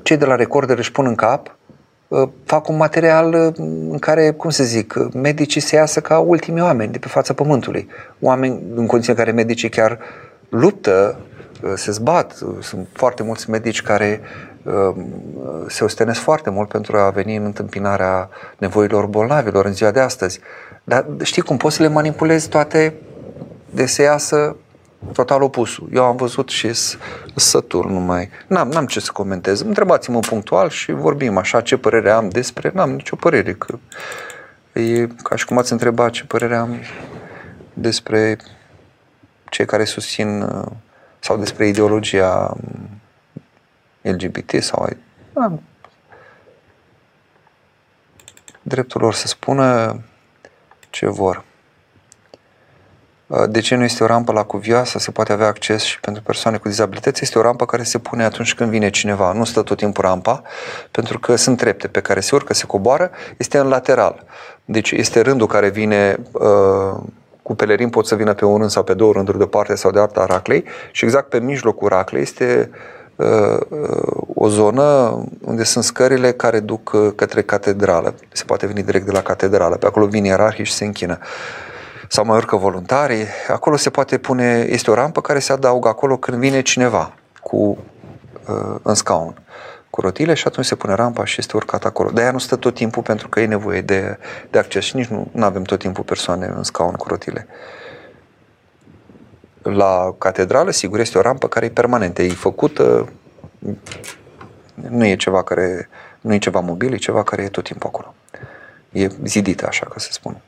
cei de la Recorder își pun în cap, fac un material în care, cum să zic, medicii se iasă ca ultimii oameni de pe fața pământului. Oameni în condiții în care medicii chiar luptă se zbat. Sunt foarte mulți medici care um, se ostenesc foarte mult pentru a veni în întâmpinarea nevoilor bolnavilor în ziua de astăzi. Dar știi cum poți să le manipulezi toate de se iasă total opusul. Eu am văzut și sătur numai. N-am, n-am ce să comentez. Întrebați-mă punctual și vorbim așa ce părere am despre. N-am nicio părere. Că e ca și cum ați întrebat ce părere am despre cei care susțin uh, sau despre ideologia mm, LGBT sau da, dreptul lor să spună ce vor. Uh, de ce nu este o rampă la cuvioasă? Se poate avea acces și pentru persoane cu dizabilități. Este o rampă care se pune atunci când vine cineva. Nu stă tot timpul rampa, pentru că sunt trepte pe care se urcă, se coboară. Este în lateral. Deci este rândul care vine uh, cu pelerin pot să vină pe un rând sau pe două rânduri de parte sau de alta a raclei și exact pe mijlocul raclei este uh, o zonă unde sunt scările care duc uh, către catedrală. Se poate veni direct de la catedrală. Pe acolo vin ierarhii și se închină. Sau mai urcă voluntarii. Acolo se poate pune, este o rampă care se adaugă acolo când vine cineva cu, uh, în scaun cu rotile și atunci se pune rampa și este urcat acolo. De aia nu stă tot timpul pentru că e nevoie de, de acces și nici nu avem tot timpul persoane în scaun cu rotile. La catedrală, sigur, este o rampă care e permanentă, e făcută, nu e ceva care, nu e ceva mobil, e ceva care e tot timpul acolo. E zidită, așa că se spune.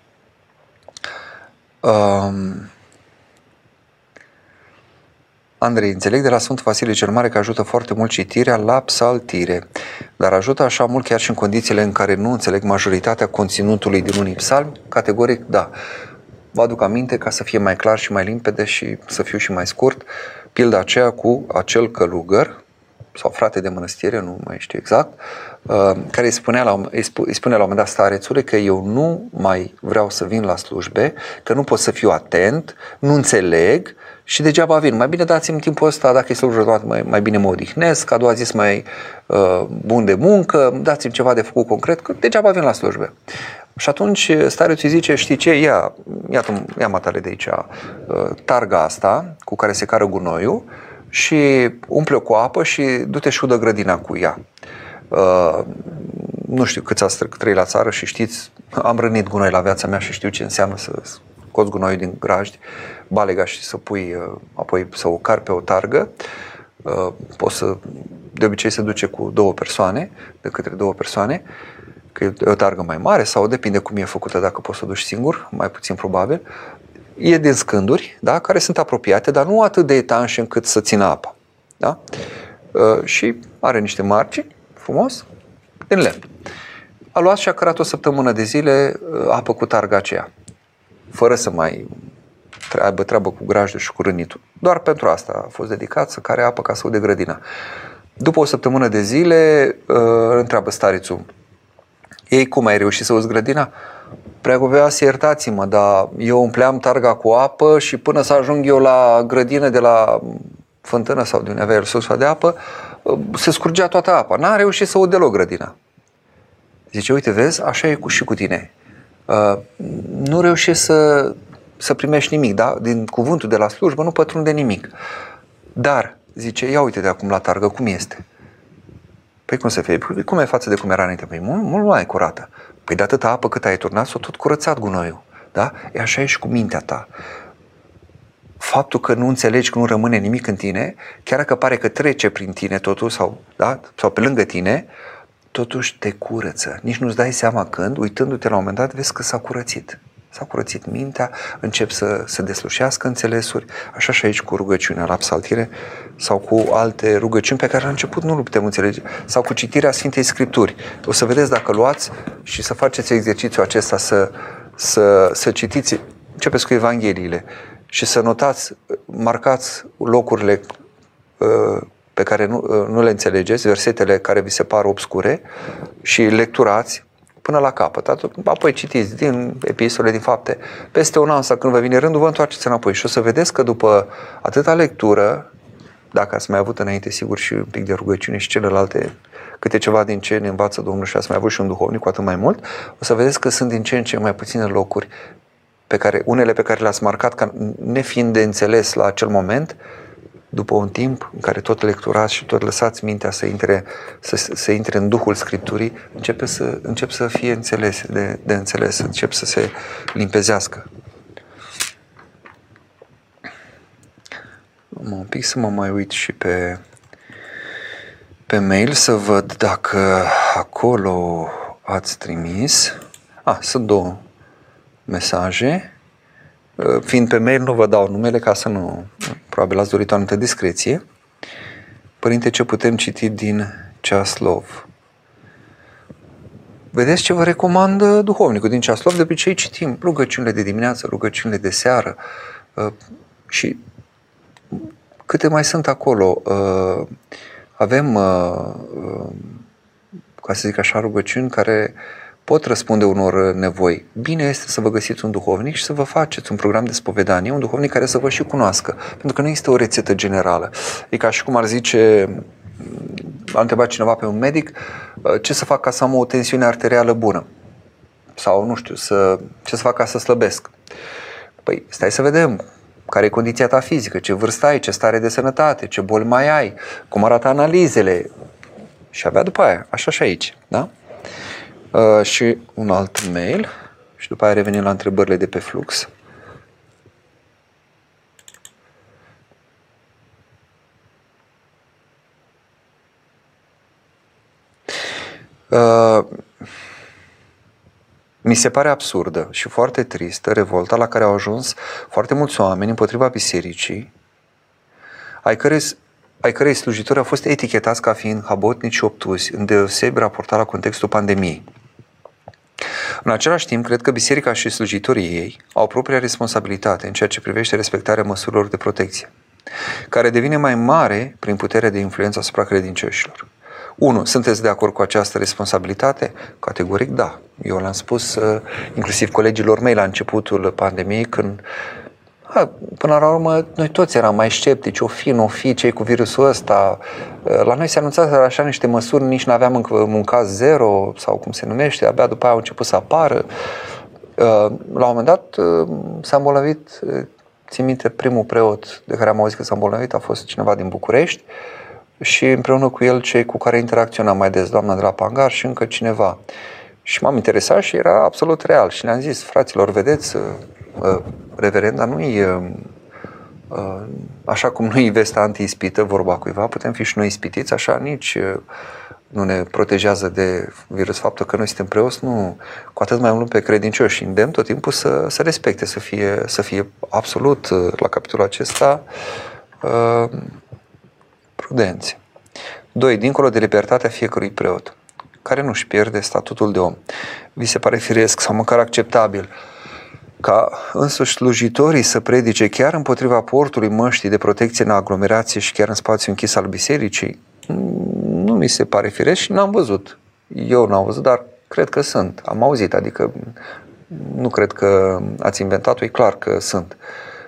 Um, Andrei, înțeleg de la Sfântul Vasile cel Mare că ajută foarte mult citirea la psaltire, dar ajută așa mult chiar și în condițiile în care nu înțeleg majoritatea conținutului din unii psalmi? Categoric, da. Vă aduc aminte ca să fie mai clar și mai limpede și să fiu și mai scurt, pilda aceea cu acel călugăr sau frate de mănăstire, nu mai știu exact, uh, care îi spunea la, îi spunea la un moment dat starețului că eu nu mai vreau să vin la slujbe, că nu pot să fiu atent, nu înțeleg și degeaba vin. Mai bine dați-mi timpul ăsta, dacă e slujbă, mai, mai bine mă odihnesc, a doua zi mai uh, bun de muncă, dați-mi ceva de făcut concret, că degeaba vin la slujbe. Și atunci starețul îi zice, știi ce, ia, ia, ia matale de aici, uh, targa asta cu care se cară gunoiul și umple-o cu apă și du-te și udă grădina cu ea. Uh, nu știu câți ați trăit la țară și știți, am rănit gunoi la viața mea și știu ce înseamnă să scoți gunoiul din grajdi, balega și să pui, uh, apoi să o car pe o targă. Uh, poți să, de obicei se duce cu două persoane, de către două persoane, că e o targă mai mare sau depinde cum e făcută, dacă poți să o duci singur, mai puțin probabil. E din scânduri, da, care sunt apropiate, dar nu atât de etanșe încât să țină apa. Da? Uh, și are niște margini, frumos, din lemn. A luat și a cărat o săptămână de zile apă cu targa aceea fără să mai aibă treabă cu grajdul și cu rănitul. Doar pentru asta a fost dedicat să care apă ca să ude grădina. După o săptămână de zile, uh, întreabă starițul, ei cum ai reușit să uzi grădina? să iertați-mă, dar eu umpleam targa cu apă și până să ajung eu la grădină de la fântână sau de unde avea el sursa de apă, uh, se scurgea toată apa. N-a reușit să ud deloc grădina. Zice, uite, vezi, așa e cu, și cu tine. Uh, nu reușești să, să primești nimic, da? Din cuvântul de la slujbă nu pătrunde nimic. Dar, zice, ia uite de acum la targă, cum este? Păi cum să fie? Păi cum e față de cum era înainte? Păi mult, mult mai curată. Păi de atâta apă cât ai turnat, s-a tot curățat gunoiul. Da? E așa e și cu mintea ta. Faptul că nu înțelegi că nu rămâne nimic în tine, chiar dacă pare că trece prin tine totul sau, da? sau pe lângă tine, totuși te curăță. Nici nu-ți dai seama când, uitându-te la un moment dat, vezi că s-a curățit. S-a curățit mintea, încep să, să deslușească înțelesuri, așa și aici cu rugăciunea la psaltire sau cu alte rugăciuni pe care la început nu le putem înțelege, sau cu citirea Sfintei Scripturi. O să vedeți dacă luați și să faceți exercițiul acesta, să, să, să citiți, începeți cu Evangheliile și să notați, marcați locurile uh, pe care nu, uh, nu le înțelegeți, versetele care vi se par obscure și lecturați până la capăt. Apoi citiți din epistole, din fapte. Peste un an sau când vă vine rândul, vă întoarceți înapoi și o să vedeți că după atâta lectură, dacă ați mai avut înainte, sigur, și un pic de rugăciune și celelalte, câte ceva din ce ne învață Domnul și ați mai avut și un duhovnic, cu atât mai mult, o să vedeți că sunt din ce în ce mai puține locuri pe care, unele pe care le-ați marcat ca nefiind de înțeles la acel moment, după un timp în care tot lecturați și tot lăsați mintea să intre, să, să intre în Duhul Scripturii, începe să, încep să fie înțeles, de, de înțeles, încep să se limpezească. Mă, un pic să mă mai uit și pe, pe mail să văd dacă acolo ați trimis. Ah, sunt două mesaje. Fiind pe mail, nu vă dau numele ca să nu probabil ați dorit o anumită discreție. Părinte, ce putem citi din Ceaslov? Vedeți ce vă recomandă duhovnicul din Ceaslov? De obicei citim rugăciunile de dimineață, rugăciunile de seară, Uh, și câte mai sunt acolo? Uh, avem, ca să zic așa, rugăciuni care pot răspunde unor nevoi. Bine este să vă găsiți un duhovnic și să vă faceți un program de spovedanie, un duhovnic care să vă și cunoască. Pentru că nu este o rețetă generală. E ca și cum ar zice, a întrebat cineva pe un medic, ce să fac ca să am o tensiune arterială bună? Sau, nu știu, să, ce să fac ca să slăbesc? Păi, stai să vedem care e condiția ta fizică, ce vârstă ai, ce stare de sănătate, ce boli mai ai, cum arată analizele. Și abia după aia, așa și aici, da? Uh, și un alt mail și după aia revenim la întrebările de pe flux. Uh, mi se pare absurdă și foarte tristă revolta la care au ajuns foarte mulți oameni împotriva bisericii, ai cărei, ai cărei slujitori au fost etichetați ca fiind habotnici și obtuzi, îndeosebi raportat la contextul pandemiei. În același timp, cred că biserica și slujitorii ei au propria responsabilitate în ceea ce privește respectarea măsurilor de protecție, care devine mai mare prin puterea de influență asupra credincioșilor. 1. Sunteți de acord cu această responsabilitate? Categoric da. Eu l-am spus uh, inclusiv colegilor mei la începutul pandemiei când a, până la urmă, noi toți eram mai sceptici, o fi, nu o fi, ce cu virusul ăsta. Uh, la noi se anunțaseră așa niște măsuri, nici nu aveam încă un caz zero, sau cum se numește, abia după aia au început să apară. Uh, la un moment dat s-a îmbolnăvit, țin minte, primul preot de care am auzit că s-a îmbolnăvit a fost cineva din București, și împreună cu el cei cu care interacționam mai des, doamna de la Pangar și încă cineva. Și m-am interesat și era absolut real. Și le-am zis, fraților, vedeți, uh, uh, reverenda nu e uh, așa cum nu-i vesta anti-ispită, vorba cuiva, putem fi și noi ispitiți, așa nici nu ne protejează de virus. Faptul că noi suntem preoți, nu, cu atât mai mult pe credincioși și îndemn tot timpul să, să respecte, să fie, să fie absolut, la capitolul acesta, prudenți. 2. Dincolo de libertatea fiecărui preot, care nu își pierde statutul de om. Vi se pare firesc sau măcar acceptabil ca însuși slujitorii să predice chiar împotriva portului măștii de protecție în aglomerație și chiar în spațiu închis al bisericii? Nu mi se pare firesc și n-am văzut. Eu n-am văzut, dar cred că sunt. Am auzit, adică nu cred că ați inventat-o, e clar că sunt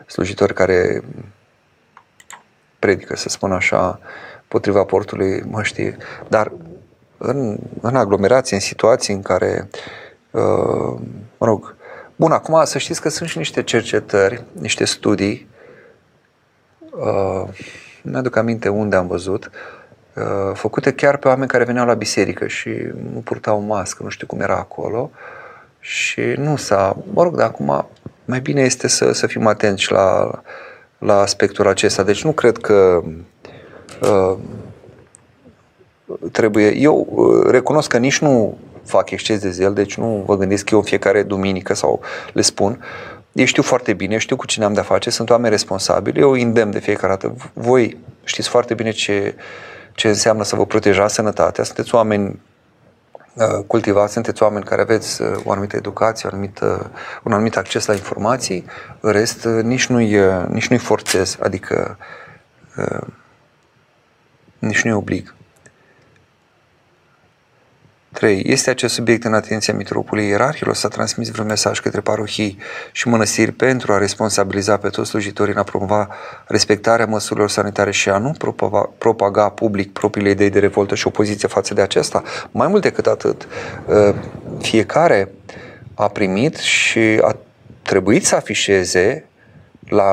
slujitori care predică, să spun așa, potriva portului măștii, dar în, în aglomerație, în situații în care, uh, mă rog, bun, acum să știți că sunt și niște cercetări, niște studii, uh, nu aduc aminte unde am văzut, uh, făcute chiar pe oameni care veneau la biserică și nu purtau mască, nu știu cum era acolo, și nu s-a, mă rog, dar acum mai bine este să, să fim atenți la la aspectul acesta. Deci nu cred că uh, trebuie. Eu uh, recunosc că nici nu fac exces de zel, deci nu vă gândesc eu în fiecare duminică sau le spun. Eu știu foarte bine, știu cu cine am de-a face, sunt oameni responsabili, eu îndemn de fiecare dată. Voi știți foarte bine ce, ce înseamnă să vă protejați sănătatea, sunteți oameni Uh, cultivați, sunteți oameni care aveți uh, o anumită educație, o anumită, un anumit acces la informații, în rest uh, nici nu-i, nici nu-i forțez, adică nici nu-i oblig. 3. Este acest subiect în atenția mitropolei ierarhilor? S-a transmis vreun mesaj către parohii și mănăstiri pentru a responsabiliza pe toți slujitorii în a promova respectarea măsurilor sanitare și a nu propaga, propaga public propriile idei de revoltă și opoziție față de acesta? Mai mult decât atât, ă, fiecare a primit și a trebuit să afișeze la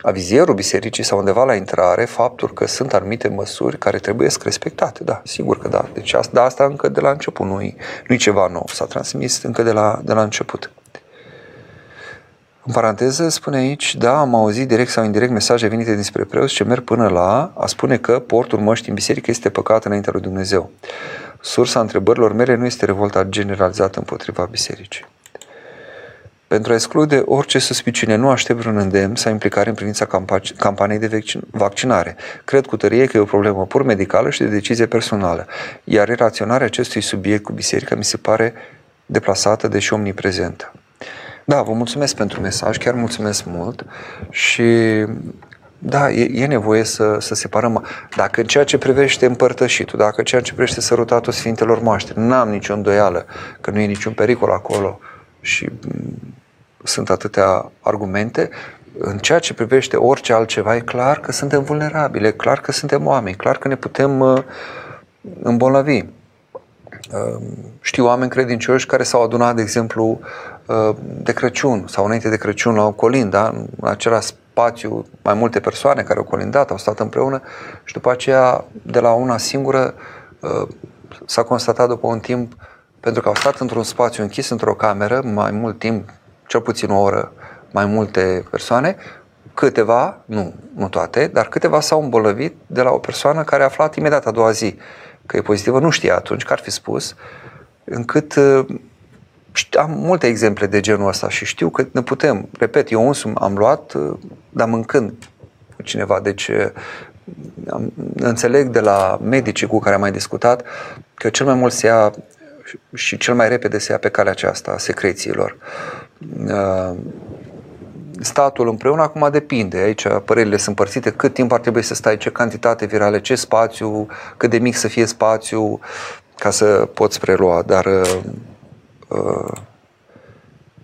avizierul bisericii sau undeva la intrare faptul că sunt anumite măsuri care trebuie să respectate. Da, sigur că da. Deci asta, da, asta încă de la început, nu-i, nu ceva nou. S-a transmis încă de la, de la început. În paranteză spune aici, da, am auzit direct sau indirect mesaje venite dinspre preoți ce merg până la a spune că portul măștii în biserică este păcat înaintea lui Dumnezeu. Sursa întrebărilor mele nu este revolta generalizată împotriva bisericii. Pentru a exclude orice suspiciune, nu aștept vreun îndemn sau implicare în privința campaniei de vaccinare. Cred cu tărie că e o problemă pur medicală și de decizie personală, iar relaționarea acestui subiect cu biserica mi se pare deplasată, deși omniprezentă. Da, vă mulțumesc pentru mesaj, chiar mulțumesc mult și da, e, e nevoie să, să separăm. Dacă în ceea ce privește împărtășitul, dacă în ceea ce privește sărutatul Sfintelor Moaștri, n-am nicio îndoială că nu e niciun pericol acolo și mm, sunt atâtea argumente, în ceea ce privește orice altceva, e clar că suntem vulnerabili, e clar că suntem oameni, clar că ne putem uh, îmbolnăvi. Uh, știu oameni credincioși care s-au adunat, de exemplu, uh, de Crăciun sau înainte de Crăciun la o colindă, în același spațiu, mai multe persoane care au colindat, au stat împreună și după aceea, de la una singură, uh, s-a constatat după un timp, pentru că au stat într-un spațiu închis, într-o cameră, mai mult timp, cel puțin o oră, mai multe persoane, câteva, nu, nu toate, dar câteva s-au îmbolnăvit de la o persoană care a aflat imediat a doua zi că e pozitivă, nu știa atunci că ar fi spus, încât uh, am multe exemple de genul ăsta și știu că ne putem, repet, eu însumi am luat, uh, dar mâncând cu cineva, deci uh, am, înțeleg de la medicii cu care am mai discutat că cel mai mult se ia și cel mai repede se ia pe calea aceasta a secrețiilor statul împreună, acum depinde. Aici părerile sunt împărțite, cât timp ar trebui să stai, ce cantitate virale, ce spațiu, cât de mic să fie spațiu ca să poți prelua, dar uh, uh,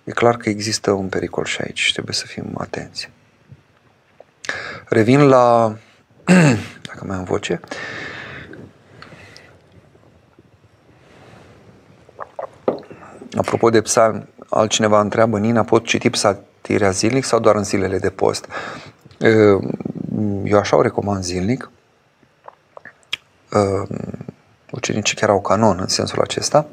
e clar că există un pericol și aici și trebuie să fim atenți. Revin la, dacă mai am voce, Apropo de psalm, altcineva întreabă, Nina, pot citi psalm, tirea zilnic sau doar în zilele de post? Eu așa o recomand zilnic. Ucenicii chiar au canon în sensul acesta,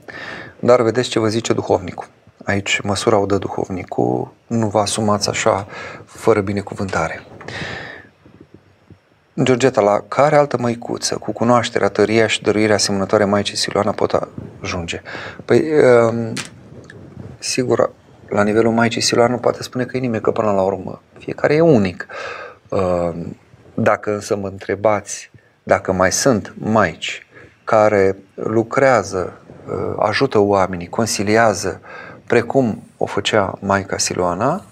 dar vedeți ce vă zice duhovnicul. Aici măsura o dă duhovnicul, nu vă asumați așa fără binecuvântare. Georgeta, la care altă măicuță, cu cunoașterea, tăria și dăruirea asemănătoare Maicii Siloana pot ajunge? Păi, sigur, la nivelul Maicii Siloan nu poate spune că e nimeni, că până la urmă fiecare e unic. Uh, dacă însă mă întrebați dacă mai sunt maici care lucrează, uh, ajută oamenii, consiliază, precum o făcea Maica Siloana,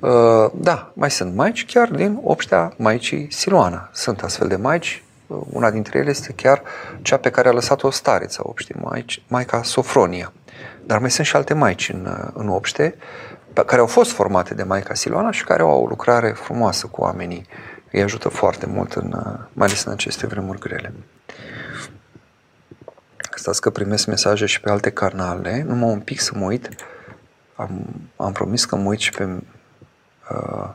uh, da, mai sunt maici chiar din obștea Maicii Siloana. Sunt astfel de maici, una dintre ele este chiar cea pe care a lăsat-o stareța obștii maici, Maica Sofronia. Dar mai sunt și alte maici în, în obște, care au fost formate de Maica Siloana și care au o lucrare frumoasă cu oamenii. Îi ajută foarte mult, în, mai ales în aceste vremuri grele. Stați că primesc mesaje și pe alte canale. Numai un pic să mă uit. Am, am promis că mă uit și pe uh,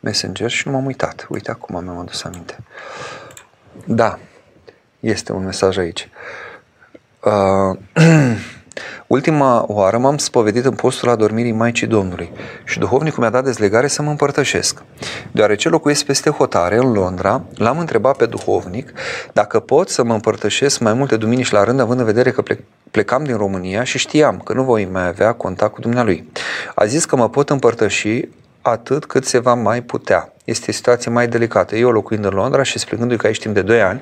Messenger și nu m-am uitat. Uite, acum mi-am adus aminte. Da, este un mesaj aici. Uh, Ultima oară m-am spovedit în postul adormirii Maicii Domnului și duhovnicul mi-a dat dezlegare să mă împărtășesc. Deoarece locuiesc peste hotare, în Londra, l-am întrebat pe duhovnic dacă pot să mă împărtășesc mai multe duminici la rând, având în vedere că plecam din România și știam că nu voi mai avea contact cu dumnealui. A zis că mă pot împărtăși atât cât se va mai putea. Este o situație mai delicată. Eu locuind în Londra și splegându-i că aici timp de 2 ani,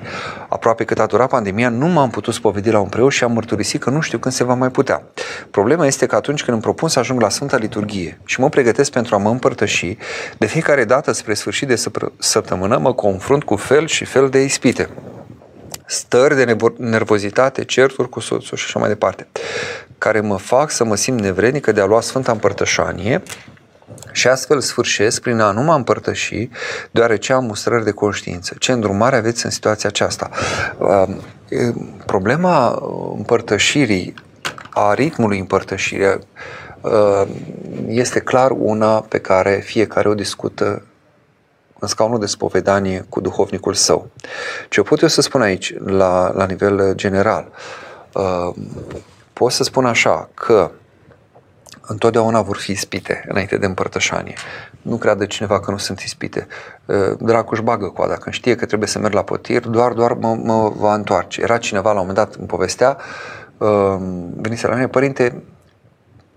aproape cât a durat pandemia, nu m-am putut spovedi la un preot și am mărturisit că nu știu când se va mai putea. Problema este că atunci când îmi propun să ajung la Sfânta Liturghie și mă pregătesc pentru a mă împărtăși, de fiecare dată spre sfârșit de săptămână mă confrunt cu fel și fel de ispite stări de nervozitate, certuri cu soțul și așa mai departe, care mă fac să mă simt nevrednică de a lua Sfânta Împărtășanie și astfel sfârșesc prin a nu mă împărtăși, deoarece am mustrări de conștiință. Ce îndrumare aveți în situația aceasta? Um, problema împărtășirii, a ritmului împărtășirii, um, este clar una pe care fiecare o discută în scaunul de spovedanie cu duhovnicul său. Ce pot eu să spun aici, la, la nivel general? Um, pot să spun așa, că întotdeauna vor fi ispite înainte de împărtășanie. Nu creadă cineva că nu sunt ispite. Ă, dracu își bagă coada. Când știe că trebuie să merg la potir, doar, doar mă, mă va întoarce. Era cineva la un moment dat, îmi povestea, ă, venise la mine, părinte,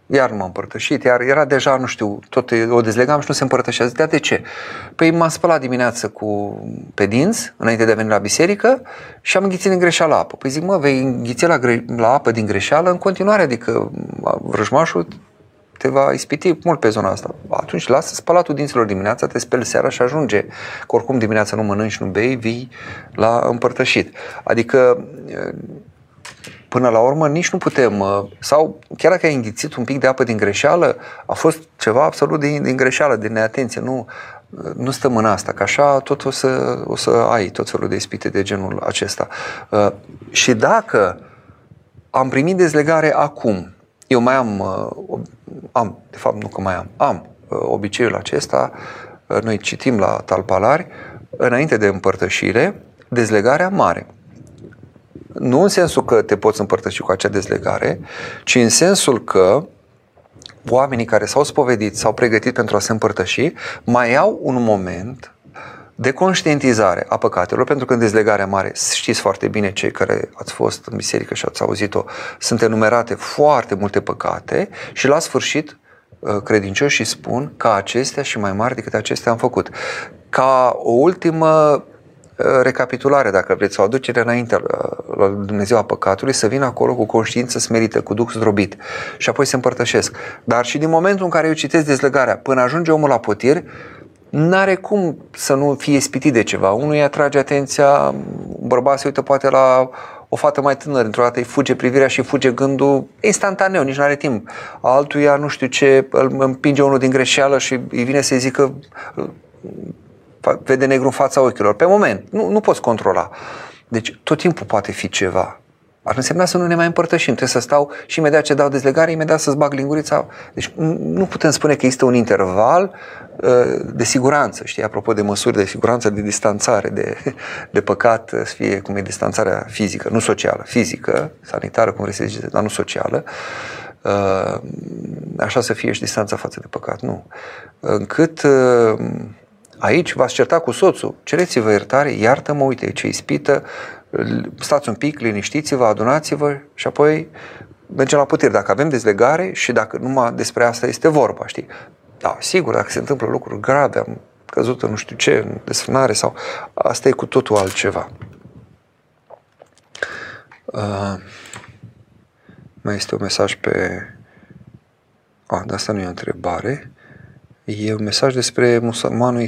iar nu m-am împărtășit, iar era deja, nu știu, tot o dezlegam și nu se împărtășea. Zicea, de ce? Păi m-am spălat dimineață cu pe dinți, înainte de a veni la biserică și am înghițit din greșeală apă. Păi zic, mă, vei înghiți la, gre- la apă din greșeală în continuare, adică vrăjmașul te va ispiti mult pe zona asta. Atunci lasă spălatul dinților dimineața, te speli seara și ajunge. Că oricum dimineața nu mănânci, nu bei, vii la împărtășit. Adică până la urmă nici nu putem, uh, sau chiar dacă ai înghițit un pic de apă din greșeală, a fost ceva absolut din, din greșeală, din neatenție, nu, uh, nu stăm în asta, că așa tot o să, o să ai tot felul de ispite de genul acesta. Uh, și dacă am primit dezlegare acum, eu mai am, am, de fapt nu că mai am, am obiceiul acesta, noi citim la talpalari, înainte de împărtășire, dezlegarea mare. Nu în sensul că te poți împărtăși cu acea dezlegare, ci în sensul că oamenii care s-au spovedit, s-au pregătit pentru a se împărtăși, mai au un moment de conștientizare a păcatelor, pentru că în dezlegarea mare, știți foarte bine cei care ați fost în biserică și ați auzit-o, sunt enumerate foarte multe păcate și la sfârșit uh, credincioșii spun că acestea și mai mari decât acestea am făcut. Ca o ultimă Uh, recapitulare, dacă vreți, o aducere înainte uh, la Dumnezeu a păcatului, să vină acolo cu conștiință smerită, cu duc zdrobit și apoi se împărtășesc. Dar și din momentul în care eu citesc dezlegarea, până ajunge omul la potir, n-are cum să nu fie spitit de ceva. Unul îi atrage atenția, bărbat se uită poate la o fată mai tânără, într-o dată îi fuge privirea și fuge gândul instantaneu, nici nu are timp. Altuia, nu știu ce, îl împinge unul din greșeală și îi vine să-i zică vede negru în fața ochilor. Pe moment, nu, nu poți controla. Deci tot timpul poate fi ceva. Ar însemna să nu ne mai împărtășim. Trebuie să stau și imediat ce dau dezlegare, imediat să-ți bag lingurița. Deci nu putem spune că există un interval uh, de siguranță, știi, apropo de măsuri de siguranță, de distanțare, de, de păcat, să fie cum e distanțarea fizică, nu socială, fizică, sanitară, cum vrei să zice, dar nu socială, uh, așa să fie și distanța față de păcat, nu. Încât uh, Aici v-ați certa cu soțul, cereți-vă iertare, iartă-mă, uite ce ispită, stați un pic, liniștiți-vă, adunați-vă și apoi mergem la putere. Dacă avem dezlegare și dacă numai despre asta este vorba, știi? Da, sigur, dacă se întâmplă lucruri grave, am căzut în nu știu ce, în desfânare sau... Asta e cu totul altceva. Uh, mai este un mesaj pe... Ah, dar asta nu e o întrebare. E un mesaj despre musulmanul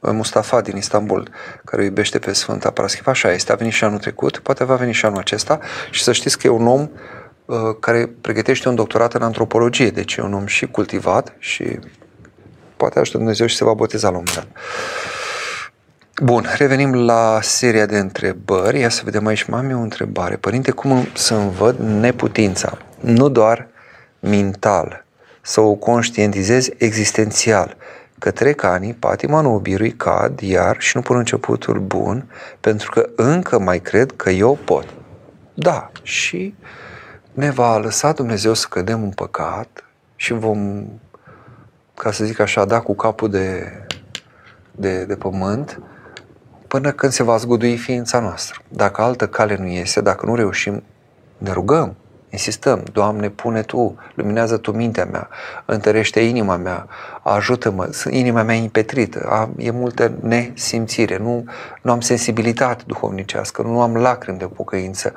Mustafa din Istanbul, care iubește pe Sfânta Paraschif. Așa este, a venit și anul trecut, poate va veni și anul acesta și să știți că e un om uh, care pregătește un doctorat în antropologie, deci e un om și cultivat și poate ajută Dumnezeu și se va boteza la un moment dat. Bun, revenim la seria de întrebări. Ia să vedem aici, mami, o întrebare. Părinte, cum să-mi văd neputința? Nu doar mental, să o conștientizezi existențial, că trec ani, patima nu o birui, cad iar și nu pun începutul bun, pentru că încă mai cred că eu pot. Da, și ne va lăsa Dumnezeu să cădem în păcat și vom, ca să zic așa, da cu capul de, de, de pământ, până când se va zgudui ființa noastră. Dacă altă cale nu iese, dacă nu reușim, ne rugăm, Insistăm, Doamne, pune Tu, luminează Tu mintea mea, întărește inima mea, ajută-mă, inima mea impetrită, am, e multă nesimțire, nu, nu am sensibilitate duhovnicească, nu am lacrimi de pocăință,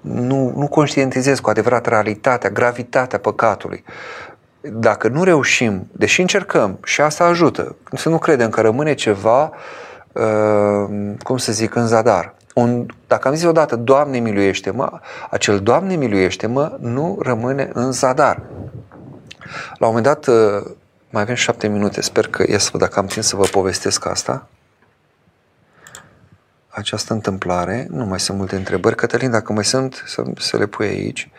nu, nu conștientizez cu adevărat realitatea, gravitatea păcatului. Dacă nu reușim, deși încercăm și asta ajută, să nu credem că rămâne ceva, uh, cum să zic, în zadar un, dacă am zis odată, Doamne miluiește-mă, acel Doamne miluiește-mă nu rămâne în zadar. La un moment dat, uh, mai avem șapte minute, sper că ies văd dacă am timp să vă povestesc asta. Această întâmplare, nu mai sunt multe întrebări. Cătălin, dacă mai sunt, să, să le pui aici.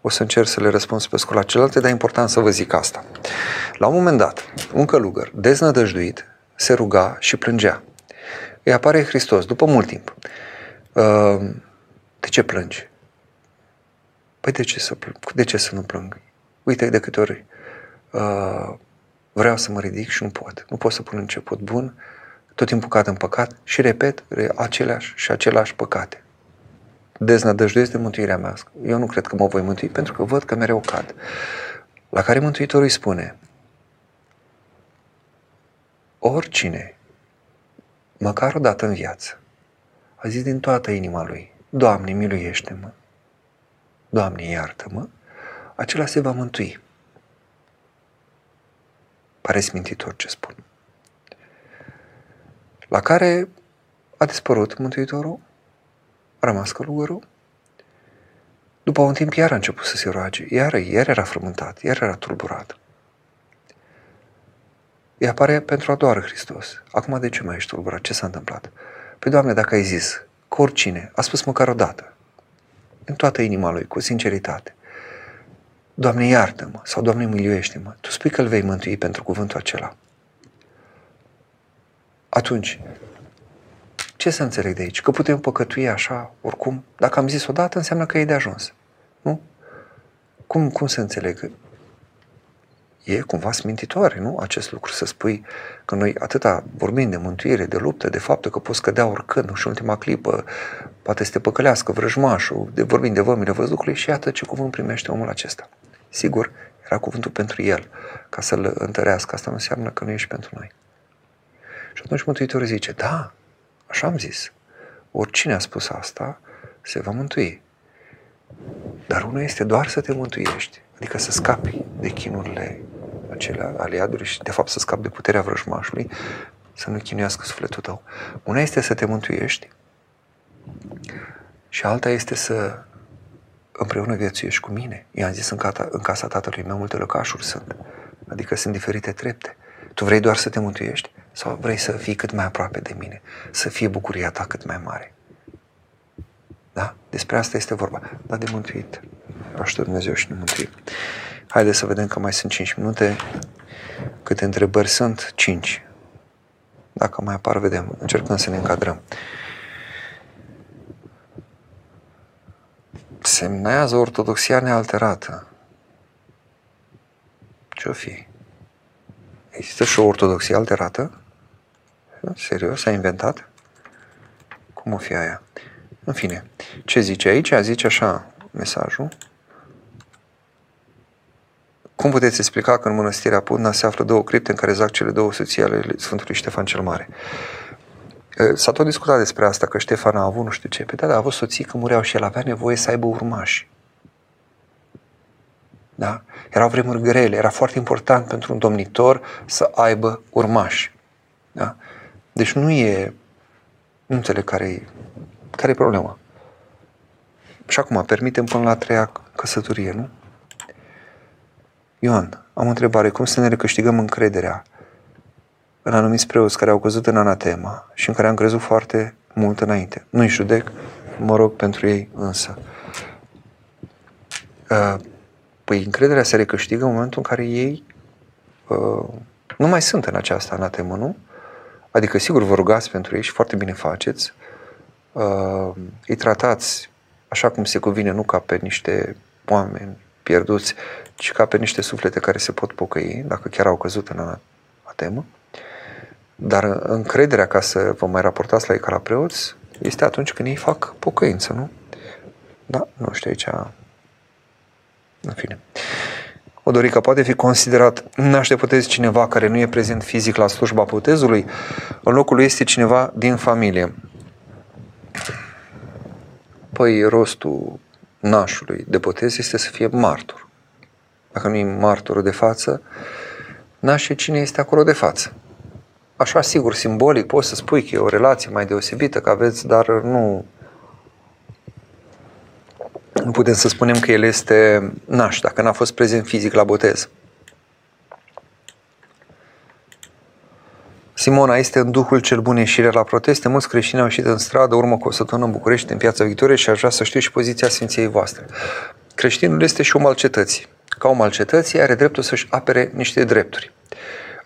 O să încerc să le răspund pe scurt la celelalte, dar e important să vă zic asta. La un moment dat, un călugăr, deznădăjduit, se ruga și plângea. Îi apare Hristos după mult timp Ehm, de ce plângi? Păi de ce să, plâng? de ce să nu plâng? Uite de câte ori uh, vreau să mă ridic și nu pot. Nu pot să pun început bun, tot timpul cad în păcat și repet aceleași și aceleași păcate. Deznădăjduiesc de mântuirea mea. Eu nu cred că mă voi mântui pentru că văd că mereu cad. La care Mântuitorul îi spune, oricine, măcar o dată în viață, a zis din toată inima lui, Doamne, miluiește-mă, Doamne, iartă-mă, acela se va mântui. pare smintitor ce spun. La care a dispărut Mântuitorul, a rămas călugărul, după un timp iar a început să se roage, iar, iar era frământat, iar era tulburat. Îi apare pentru a doua Hristos. Acum de ce mai ești tulburat? Ce s-a întâmplat? Păi, Doamne, dacă ai zis că oricine, a spus măcar o dată, în toată inima lui, cu sinceritate, Doamne, iartă-mă sau Doamne, miluiește-mă, Tu spui că îl vei mântui pentru cuvântul acela. Atunci, ce să înțeleg de aici? Că putem păcătui așa, oricum? Dacă am zis odată, înseamnă că e de ajuns. Nu? Cum, cum să înțeleg? E cumva smintitoare, nu? Acest lucru să spui că noi atâta vorbim de mântuire, de luptă, de faptul că poți cădea oricând și în ultima clipă poate să te păcălească vrăjmașul, de vorbim de vămile văzducului și iată ce cuvânt primește omul acesta. Sigur, era cuvântul pentru el, ca să-l întărească. Asta nu înseamnă că nu ești pentru noi. Și atunci Mântuitorul zice, da, așa am zis. Oricine a spus asta, se va mântui. Dar unul este doar să te mântuiești, adică să scapi de chinurile acelea ale iadului și de fapt să scapi de puterea vrăjmașului, să nu chinuiască sufletul tău. Una este să te mântuiești și alta este să împreună viețuiești cu mine. I-am zis în, cata, în casa tatălui meu multe locașuri sunt, adică sunt diferite trepte. Tu vrei doar să te mântuiești sau vrei să fii cât mai aproape de mine, să fie bucuria ta cât mai mare. Da? Despre asta este vorba. Dar de mântuit. Ajută Dumnezeu și ne mântuim. Haideți să vedem că mai sunt 5 minute. Câte întrebări sunt? 5. Dacă mai apar, vedem. Încercăm să ne încadrăm. Semnează ortodoxia nealterată. Ce-o fi? Există și o ortodoxie alterată? Serios? A inventat? Cum o fi aia? În fine, ce zice aici? Zice așa mesajul. Cum puteți explica că în mănăstirea Putna se află două cripte în care zac cele două soții ale Sfântului Ștefan cel Mare? S-a tot discutat despre asta, că Ștefan a avut nu știu ce. Pe da, a avut soții că mureau și el avea nevoie să aibă urmași. Da? Erau vremuri grele, era foarte important pentru un domnitor să aibă urmași. Da? Deci nu e, nu înțeleg care e, care e problema. Și acum, permitem până la a treia căsătorie, nu? Ioan, am o întrebare. Cum să ne recâștigăm încrederea în anumiți preoți care au căzut în anatema și în care am crezut foarte mult înainte? Nu-i judec, mă rog pentru ei însă. Uh, Păi încrederea se recâștigă în momentul în care ei uh, nu mai sunt în această anatemă, nu? Adică, sigur, vă rugați pentru ei și foarte bine faceți. Uh, îi tratați așa cum se cuvine, nu ca pe niște oameni pierduți, ci ca pe niște suflete care se pot pocăi, dacă chiar au căzut în anatemă. Dar încrederea ca să vă mai raportați la ei ca la preoți este atunci când ei fac pocăință, nu? Da, nu știu, aici în fine. O dorică poate fi considerat naște putezi cineva care nu e prezent fizic la slujba putezului, în locul lui este cineva din familie. Păi rostul nașului de botez este să fie martor. Dacă nu e martorul de față, nașe cine este acolo de față. Așa, sigur, simbolic, poți să spui că e o relație mai deosebită, că aveți, dar nu nu putem să spunem că el este naș, dacă n-a fost prezent fizic la botez. Simona este în duhul cel bun ieșire la proteste. Mulți creștini au ieșit în stradă, urmă cu o săptămână în București, în Piața Victoriei și aș vrea să știu și poziția Sfinției voastre. Creștinul este și om al cetății. Ca om al cetății are dreptul să-și apere niște drepturi.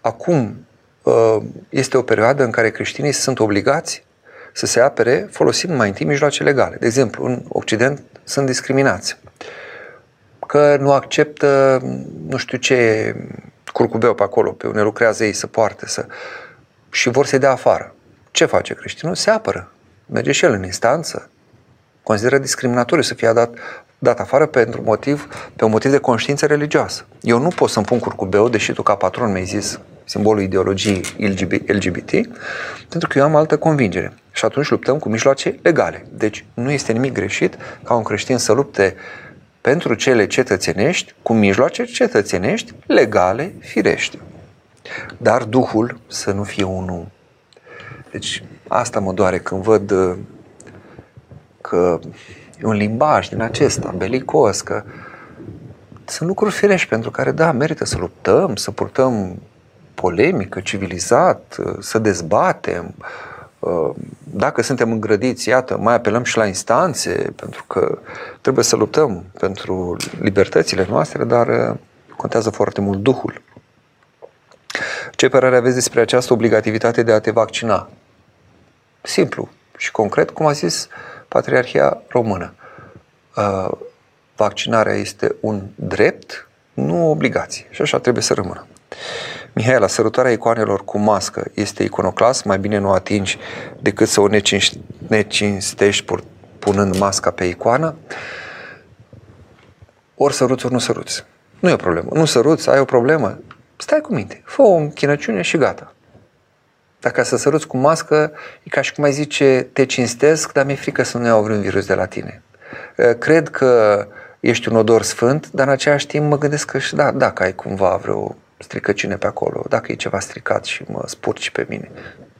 Acum ă, este o perioadă în care creștinii sunt obligați să se apere folosind mai întâi mijloace legale. De exemplu, în Occident sunt discriminați. Că nu acceptă, nu știu ce, curcubeu pe acolo, pe unde lucrează ei, să poarte, să... și vor să-i dea afară. Ce face creștinul? Se apără. Merge și el în instanță. Consideră discriminatoriu să fie dat, dat afară pentru motiv, pe un motiv de conștiință religioasă. Eu nu pot să-mi pun curcubeu, deși tu ca patron mi-ai zis simbolul ideologiei LGBT, pentru că eu am altă convingere. Și atunci luptăm cu mijloace legale. Deci nu este nimic greșit ca un creștin să lupte pentru cele cetățenești cu mijloace cetățenești legale, firește. Dar Duhul să nu fie unul. Deci asta mă doare când văd uh, că e un limbaj din acesta, belicos, că sunt lucruri firești pentru care, da, merită să luptăm, să purtăm polemică, civilizat, uh, să dezbatem. Uh, dacă suntem îngrădiți, iată, mai apelăm și la instanțe, pentru că trebuie să luptăm pentru libertățile noastre, dar contează foarte mult Duhul. Ce părere aveți despre această obligativitate de a te vaccina? Simplu și concret, cum a zis Patriarhia Română. Uh, vaccinarea este un drept, nu o obligație. Și așa trebuie să rămână. Mihaela, sărutarea icoanelor cu mască este iconoclast? Mai bine nu atingi decât să o necinstești punând masca pe icoană? Ori săruți, ori nu săruți. Nu e o problemă. Nu săruți, ai o problemă, stai cu minte, fă o închinăciune și gata. Dacă să săruți cu mască, e ca și cum ai zice, te cinstesc, dar mi-e frică să nu iau vreun virus de la tine. Cred că ești un odor sfânt, dar în același timp mă gândesc că și da, dacă ai cumva vreo stricăciune pe acolo, dacă e ceva stricat și mă spurci pe mine,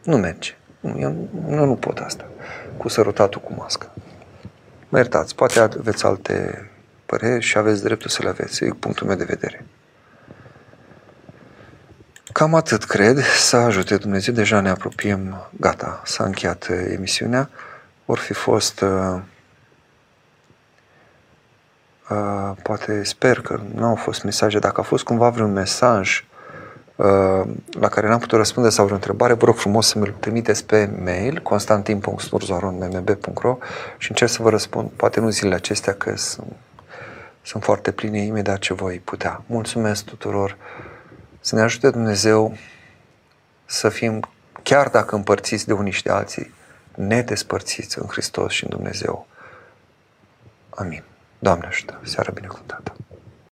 nu merge. Eu, eu nu pot asta, cu sărutatul cu mască. Mă iertați, poate aveți alte păreri și aveți dreptul să le aveți, e punctul meu de vedere. Cam atât cred, să ajute Dumnezeu, deja ne apropiem, gata, s-a încheiat uh, emisiunea. Or fi fost, uh, uh, poate sper că nu au fost mesaje, dacă a fost cumva vreun mesaj uh, la care n-am putut răspunde sau vreo întrebare, vă rog frumos să mi-l trimiteți pe mail constantin.sturzoaron.mmb.ro și încerc să vă răspund, poate nu zilele acestea, că sunt, sunt foarte pline imediat ce voi putea. Mulțumesc tuturor! Să ne ajute Dumnezeu să fim, chiar dacă împărțiți de unii și de alții, nedespărțiți în Hristos și în Dumnezeu. Amin. Doamne ajută! Seara binecuvântată!